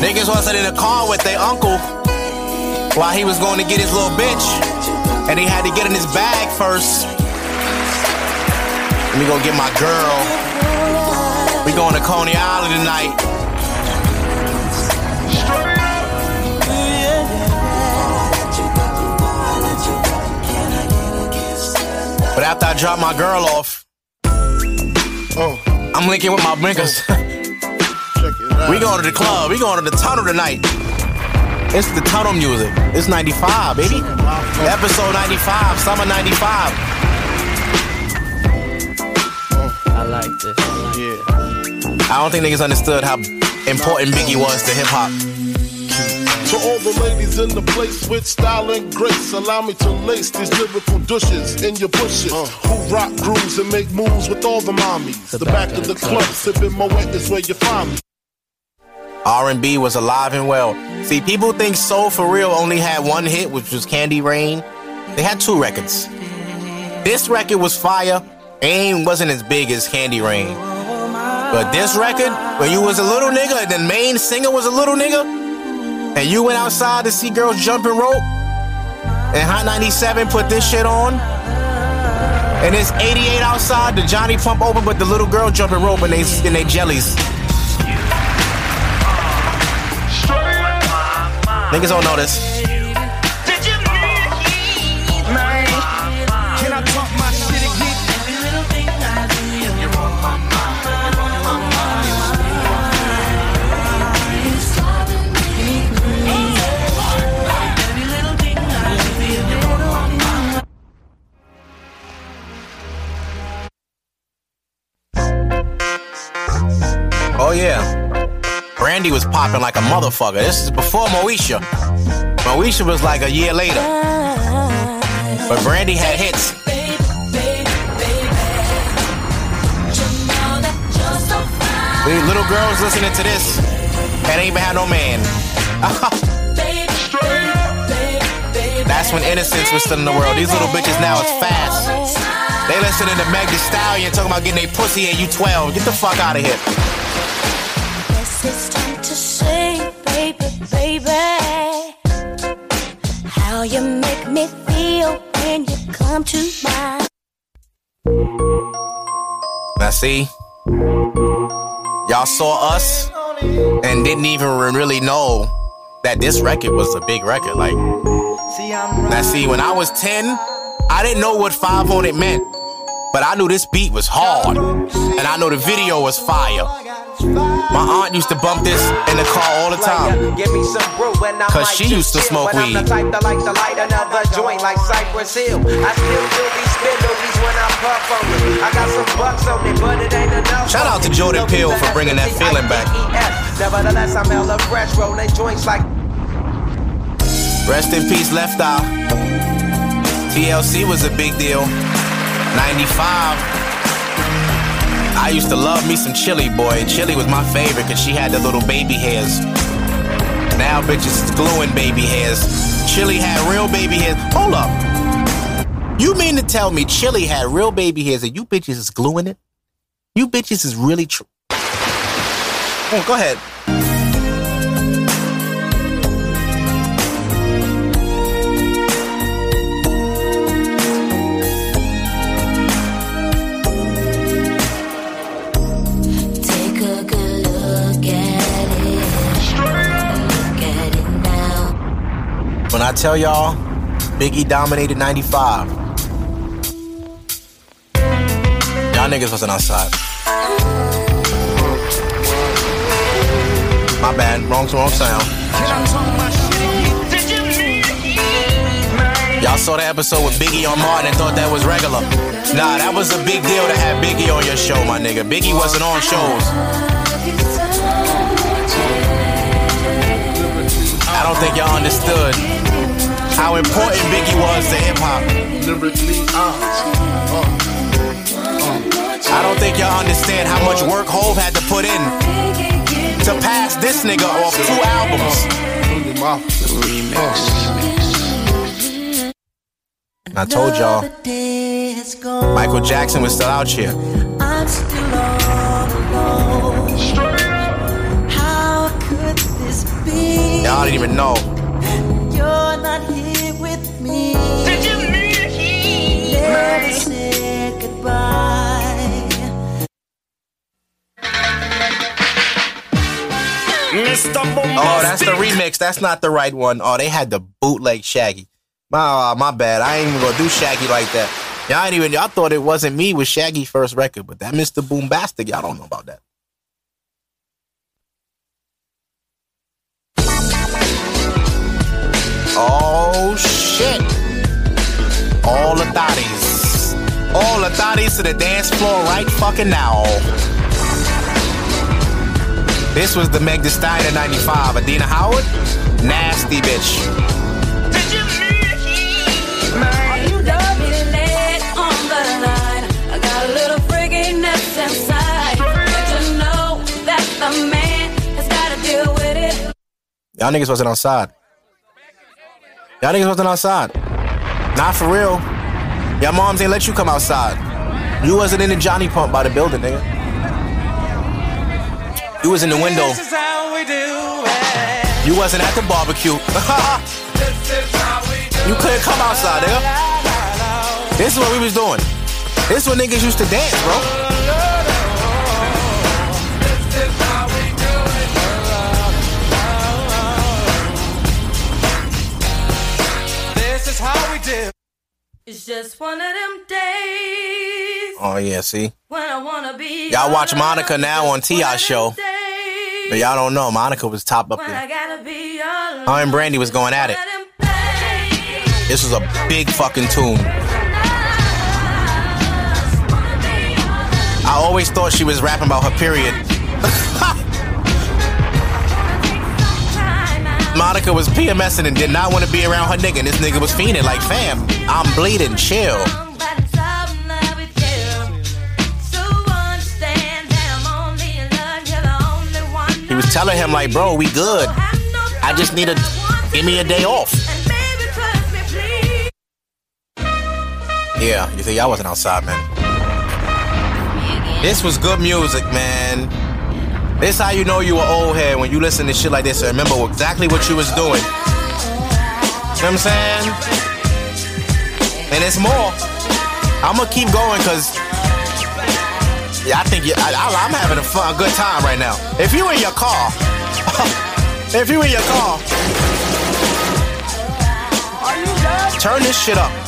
Niggas wasn't in a car with their uncle while he was going to get his little bitch, and he had to get in his bag first. Let me go get my girl. We going to Coney Island tonight. But after I drop my girl off, Oh, I'm linking with my blinkers. Out. Oh. We going to the club. We going to the tunnel tonight. It's the tunnel music. It's 95, baby. Episode 95, summer 95. I like this. Yeah. I don't think niggas understood how important Biggie was to hip hop. To all the ladies in the place with style and grace, allow me to lace these lyrical douches in your bushes. Who rock grooves and make moves with all the mommies. The, back, of the club, sipping my wet is where you find me. R&B was alive and well. See, people think Soul for Real only had one hit, which was Candy Rain. They had two records. This record was fire. AIM wasn't as big as Candy Rain. But this record, when you was a little nigga and the main singer was a little nigga, and you went outside to see girls jumping rope, and Hot 97 put this shit on, and it's 88 outside, the Johnny Pump open, but the little girl jumping rope and they, and they jellies. Niggas don't. Brandy was popping like a motherfucker. This is before Moesha. Moesha was like a year later. But Brandy had hits. The little girls listening to this and ain't even had no man. That's when innocence was still in the world. These little bitches now is fast. They listening to Meg Thee Stallion talking about getting a pussy and you 12. Get the fuck out of here. It's time to say, baby, baby, how you make me feel when you come to my. Now see, y'all saw us and didn't even really know that this record was a big record. Like, now see, when I was 10, I didn't know what 5 on it meant. But I knew this beat was hard. And I know the video was fire. My aunt used to bump this in the car all the time. Give me some brew and I Cause she used to smoke but I'm the weed. type that like to light another joint like Cypress Hill. I still do these spindles when I puff on it. I got some bucks on it, but it ain't enough. Shout out to Jordan Peele for bringing that feeling back. Nevertheless, I'm hella fresh, rolling joints like Rest in peace, Left Eye. TLC was a big deal. 95. I used to love me some Chili, boy. Chili was my favorite because she had the little baby hairs. Now bitches is gluing baby hairs. Chili had real baby hairs. Hold up. You mean to tell me Chili had real baby hairs and you bitches is gluing it? You bitches is really true. Oh, go ahead. I tell y'all, Biggie dominated 95. Y'all niggas wasn't outside. My bad, wrong, wrong sound. Y'all saw the episode with Biggie on Martin and thought that was regular. Nah, that was a big deal to have Biggie on your show, my nigga. Biggie wasn't on shows. I don't think y'all understood how important Biggie was to hip hop. Lyrically, I don't think y'all understand how much work Hove had to put in to pass this nigga off two albums. I told y'all, Michael Jackson was still out here. I'm still all alone. How could this be? Y'all didn't even know. You're not here Oh, that's the remix. That's not the right one. Oh, they had the bootleg Shaggy. My, uh, my bad. I ain't even gonna do Shaggy like that. Y'all ain't even. Y'all thought it wasn't me with Shaggy first record, but that Mr. Boombastic, y'all don't know about that. Oh shit! All the thotties, all the thotties to the dance floor right fucking now. This was the Meg Thee Stallion 95. Adina Howard, nasty bitch. Are you done? Late on the line. I got a little freakiness inside. But you know that the man has got to deal with it. Y'all niggas wasn't outside. Y'all niggas wasn't outside. Not for real. Y'all moms ain't let you come outside. You wasn't in the Johnny Pump by the building, nigga. You was in the window. You wasn't at the barbecue. you couldn't come outside, nigga. This is what we was doing. This is what niggas used to dance, bro. It's just one of them days Oh yeah, see. when I wanna be. Y'all watch Monica now on T.I. show. But y'all don't know, Monica was top up I there. alone. Her and Brandy was going at it. This was a big fucking tune. I always thought she was rapping about her period. Monica was PMSing and did not want to be around her nigga. And this nigga was fiending like, fam, I'm bleeding, chill. He was telling him like, bro, we good. I just need a, give me a day off. Yeah, you think y'all wasn't outside, man. This was good music, man. This how you know you were old head when you listen to shit like this and remember exactly what you was doing. You know what I'm saying? And it's more. I'm gonna keep going because yeah, I think you, I, I'm having a fun, a good time right now. If you in your car, if you in your car, turn this shit up.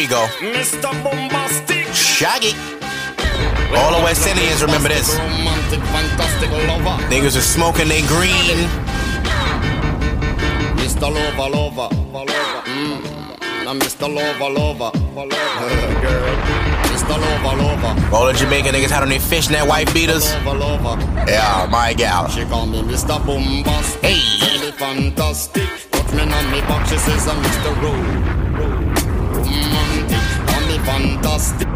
We go. Mr. Boombastic. Shaggy. All the West Indians remember this. Romantic, fantastic lover. Niggas are smoking they green. Mr. Lover, lover, lover. Mm. Now Mr. Lover, lover, lover. Girl. Mr. Lover, lover. All the Jamaican niggas had on their fishnet white beaters. Lover, lover. Yeah, my gal. She call me Mr. Boombastic. Hey. Tell fantastic. Touch me on me back, she says I'm Mr. Ro. Fantastic.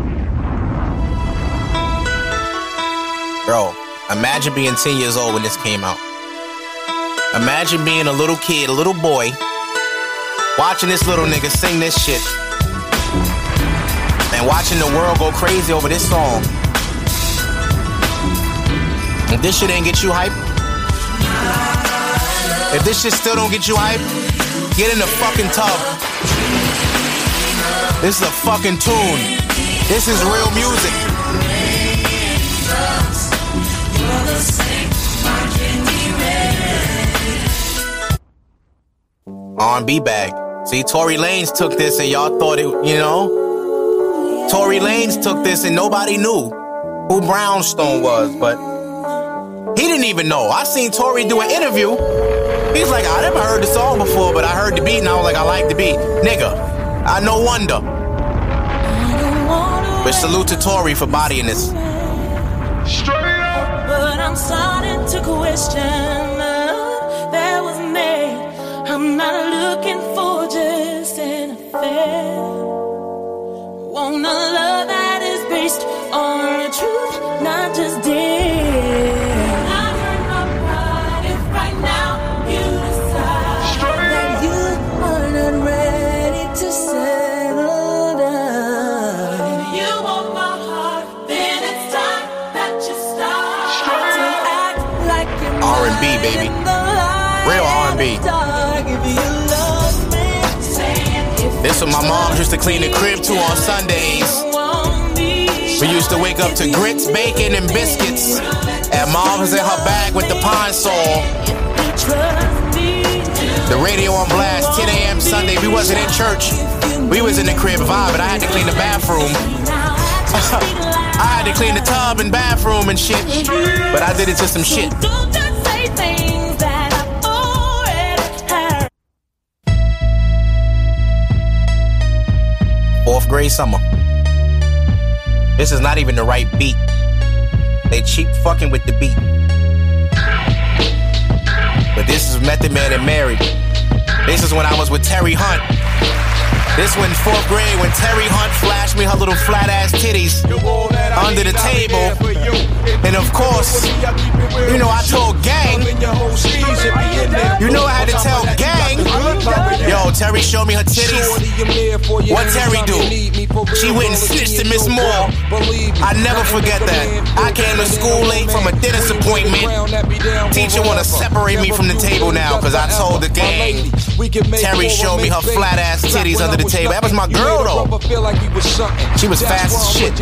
Bro, imagine being 10 years old when this came out. Imagine being a little kid, a little boy, watching this little nigga sing this shit. And watching the world go crazy over this song. If this shit ain't get you hype, if this shit still don't get you hype, get in the fucking tub. This is a fucking tune. This is real music. R&B bag. See, Tory Lanez took this and y'all thought it, you know? Tory Lanez took this and nobody knew who Brownstone was, but he didn't even know. I seen Tory do an interview. He's like, I never heard the song before, but I heard the beat and I was like, I like the beat. Nigga, I no wonder. But salute to Tory for bodying this. Straight up. But I'm starting to question love that was made. I'm not looking for just an affair. Want a love that is based on baby. Real R&B. dog if you love me. This what my mom used to clean the crib to on Sundays. We used to wake up to grits, bacon, and biscuits. And mom was in her bag with the pine sol. The radio on blast, 10 a.m. Sunday. We wasn't in church. We was in the crib vibing. I had to clean the bathroom. I had to clean the tub and bathroom and shit. But I did it to some shit. Grade summer. This is not even the right beat. They cheap fucking with the beat. But this is Method Man and Mary. This is when I was with Terry Hunt. This when fourth grade when Terry Hunt flashed me her little flat ass titties under the table. And of course, you know I told gang. You know I had to tell gang. Yo, Terry showed me her titties. What Terry do? She went and snitched to Miss Moore. I never forget that. I came to school late from a dentist appointment. Teacher wanna separate me from the table now because I told the gang. Terry showed me her flat ass titties under the table. That was my girl though. She was fast as shit.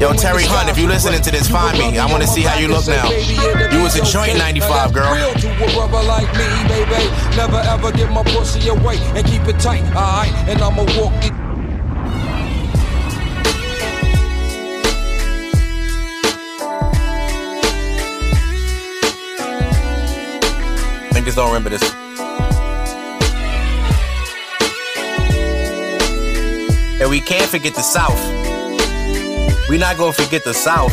Yo, Terry Hunt, if you listening to this, find me. I want to see how you look now. You was a joint 95, girl. Real to a brother like me, baby. Never ever give my pussy away and keep it tight, alright? And I'ma walk the Niggas don't remember this. And we can't forget the South. we not gonna forget the South.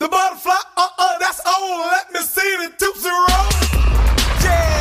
The butterfly, uh uh, that's old. Let me see the Tootsie Roll. Yeah,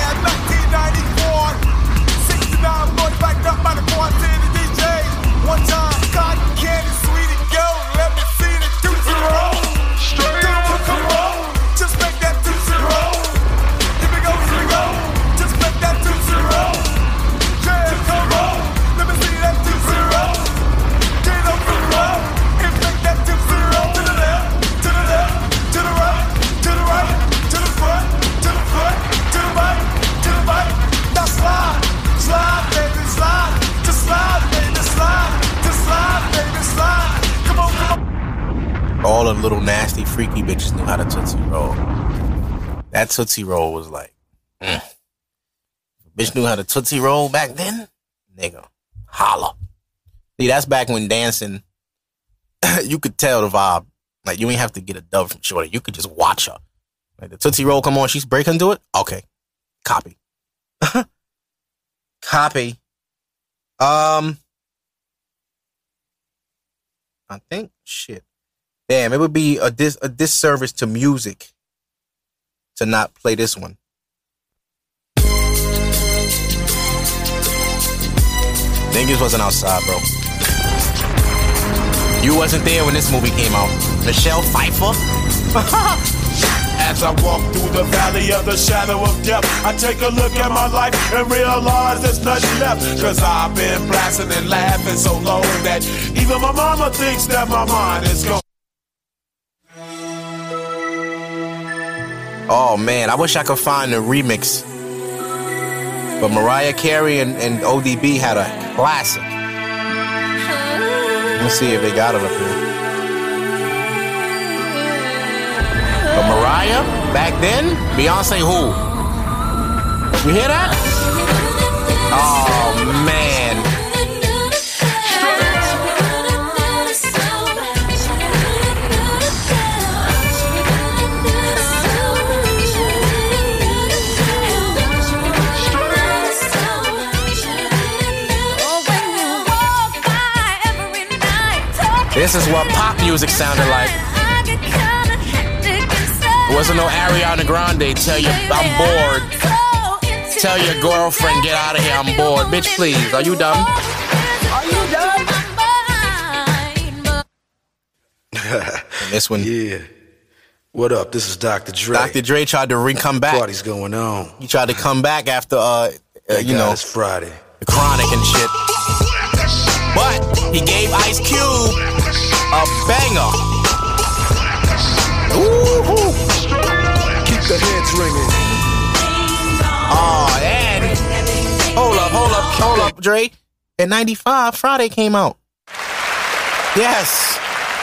Tootsie Roll was like, mm. bitch knew how to Tootsie Roll back then? Nigga, holla. See, that's back when dancing, you could tell the vibe. Like, you ain't have to get a dub from Shorty. You could just watch her. Like, the Tootsie Roll come on, she's breaking to it? Okay. Copy. Copy. Um, I think, shit. Damn, it would be a dis a disservice to music to not play this one. Niggas wasn't outside, bro. You wasn't there when this movie came out. Michelle Pfeiffer? As I walk through the valley of the shadow of death, I take a look at my life and realize there's nothing left. Cause I've been blasting and laughing so long that even my mama thinks that my mind is gone. Oh man, I wish I could find the remix. But Mariah Carey and, and ODB had a classic. Let's see if they got it up here. But Mariah, back then, Beyonce who? You hear that? Oh man. This is what pop music sounded like. It Wasn't no Ariana Grande. Tell you I'm bored. Tell your girlfriend get out of here. I'm bored. Bitch, please. Are you dumb? Are you done? And this one. Yeah. What up? This is Dr. Dre. Dr. Dre tried to re come back. Party's going on. He tried to come back after, uh, uh you God know, it's Friday. the chronic and shit. But he gave Ice Cube a banger. Ooh. Keep the heads ringing. Oh, and hold up, hold up, hold up, Dre. In '95, Friday came out. Yes,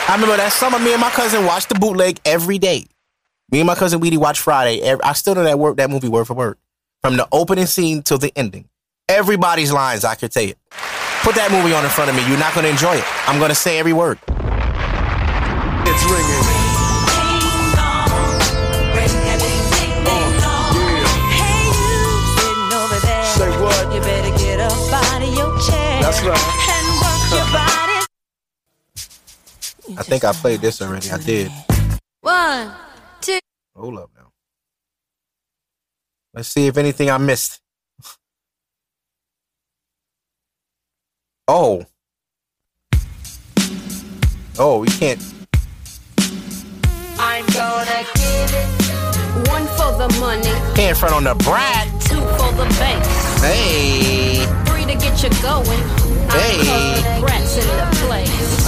I remember that summer. Me and my cousin watched the bootleg every day. Me and my cousin Weedy watched Friday. I still know that word, that movie word for word, from the opening scene till the ending. Everybody's lines, I could tell it. Put that movie on in front of me. You're not going to enjoy it. I'm going to say every word. It's ringing. Say what? You better get up out of your chair. That's right. And work your body. I think I played this already. I did. One, two. Hold up now. Let's see if anything I missed. Oh. Oh, we can't. I'm gonna give it one for the money, Can't front on the brat. two for the bank, Hey. three to get you going. Hey. I'm brats in the place.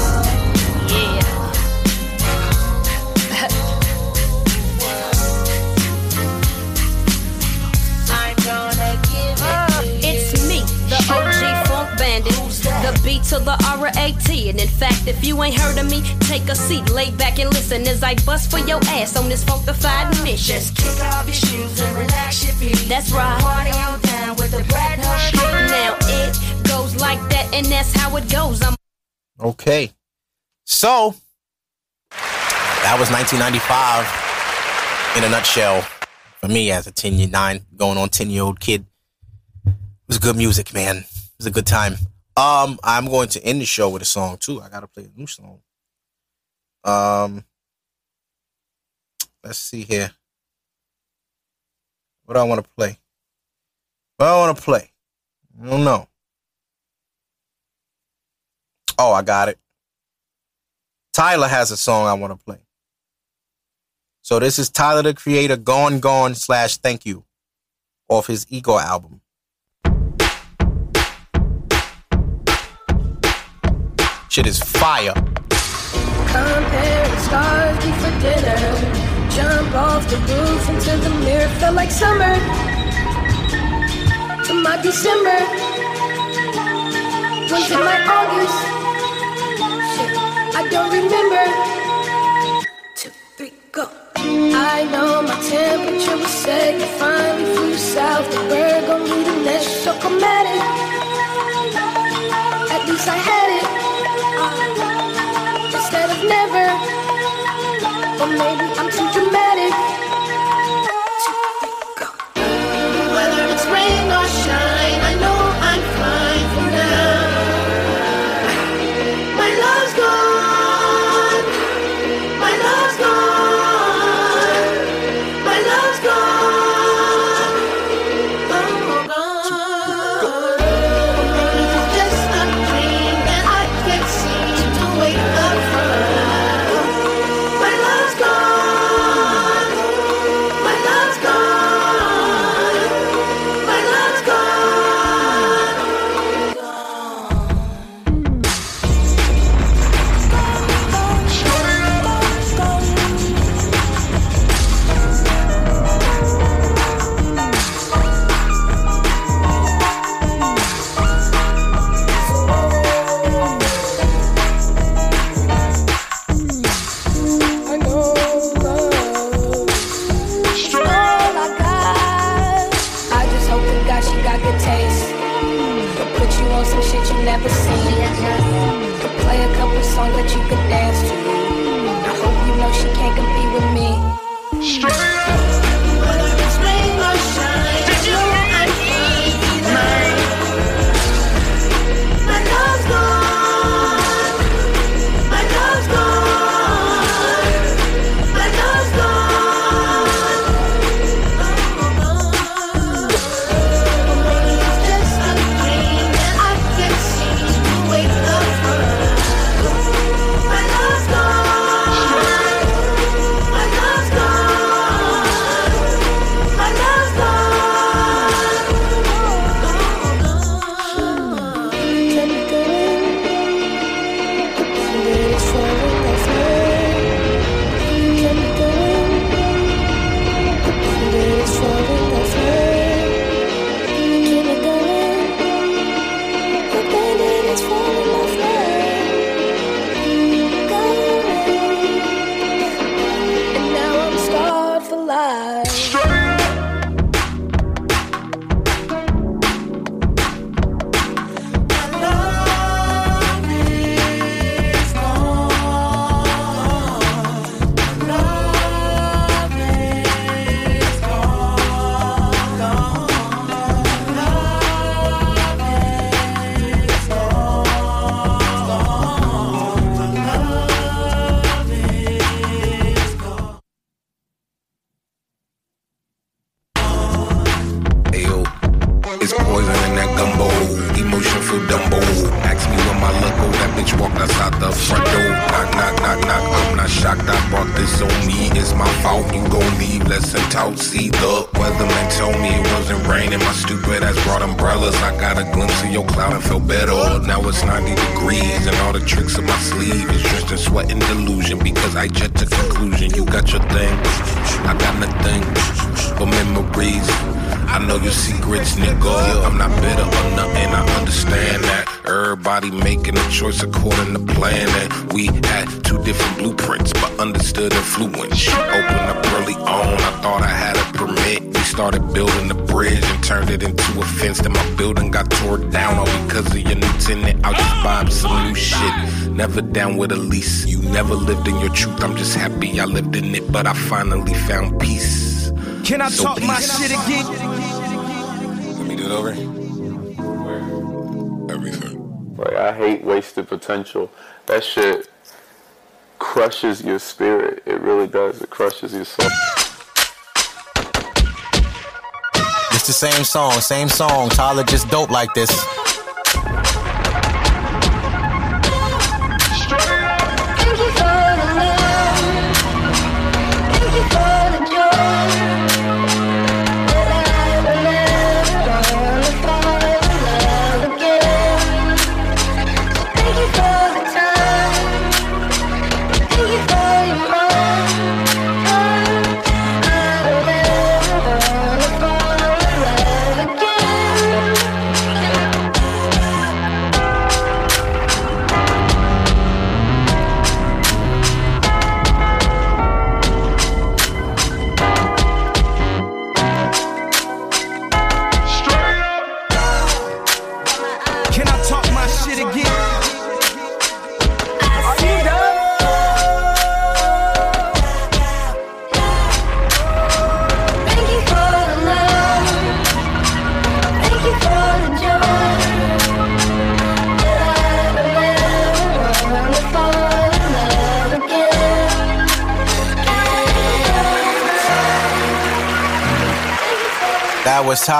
The to the R-A-T. And in fact, if you ain't heard of me, take a seat, lay back and listen as I bust for your ass on this funkified mission. Just kick off your shoes and relax your feet. That's right. Party on down with the Brat Now it goes like that, and that's how it goes. I'm Okay. So, that was 1995 in a nutshell for me as a 10 year, 9, going on 10 year old kid. It was good music, man. It was a good time. Um, I'm going to end the show with a song too. I gotta play a new song. Um, let's see here. What do I want to play? What do I want to play? I don't know. Oh, I got it. Tyler has a song I want to play. So this is Tyler the Creator, Gone Gone slash Thank You, off his Igor album. Shit is fire. Compare the stars for dinner. Jump off the roof into the mirror. Felt like summer to my December. Went to my August. Shit, I don't remember. I know my temperature was set. You finally flew south. The bird gon' leave the nest. So chromatic. At least I had it maybe but I finally found peace. Can I So talk my peace. shit again? Let me do it over. Everything. Like I hate wasted potential. That shit crushes your spirit. It really does. It crushes your soul. It's the same song, same song. Tyler just dope like this.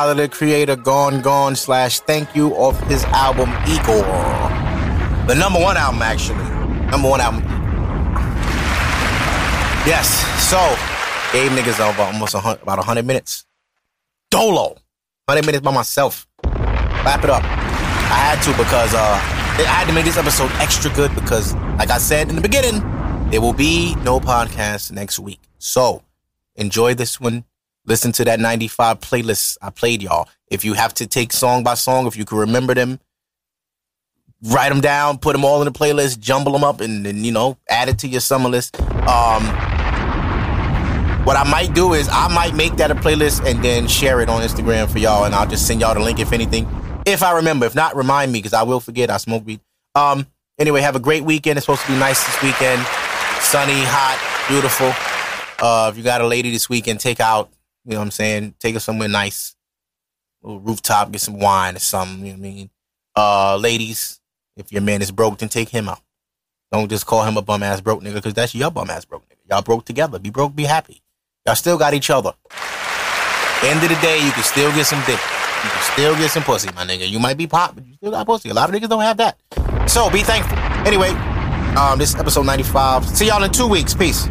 Tyler the Creator, Gone Gone slash Thank You off his album Igor. The number one album, actually. Number one album. Yes. So, gave niggas over almost a hun- about 100 minutes. Dolo. 100 minutes by myself. Wrap it up. I had to because uh, I had to make this episode extra good because, like I said in the beginning, there will be no podcast next week. So, enjoy this one. Listen to that 95 playlist I played y'all. If you have to take song by song, if you can remember them, write them down, put them all in the playlist, jumble them up, and then, you know, add it to your summer list. Um, what I might do is I might make that a playlist and then share it on Instagram for y'all, and I'll just send y'all the link if anything. If I remember. If not, remind me because I will forget. I smoke weed. Um, anyway, have a great weekend. It's supposed to be nice this weekend. Sunny, hot, beautiful. Uh, if you got a lady this weekend, take out. You know what I'm saying? Take her somewhere nice. little rooftop, get some wine or something. You know what I mean? Uh, ladies, if your man is broke, then take him out. Don't just call him a bum ass broke nigga because that's your bum ass broke nigga. Y'all broke together. Be broke, be happy. Y'all still got each other. End of the day, you can still get some dick. You can still get some pussy, my nigga. You might be pop, but you still got pussy. A lot of niggas don't have that. So be thankful. Anyway, um, this is episode 95. See y'all in two weeks. Peace.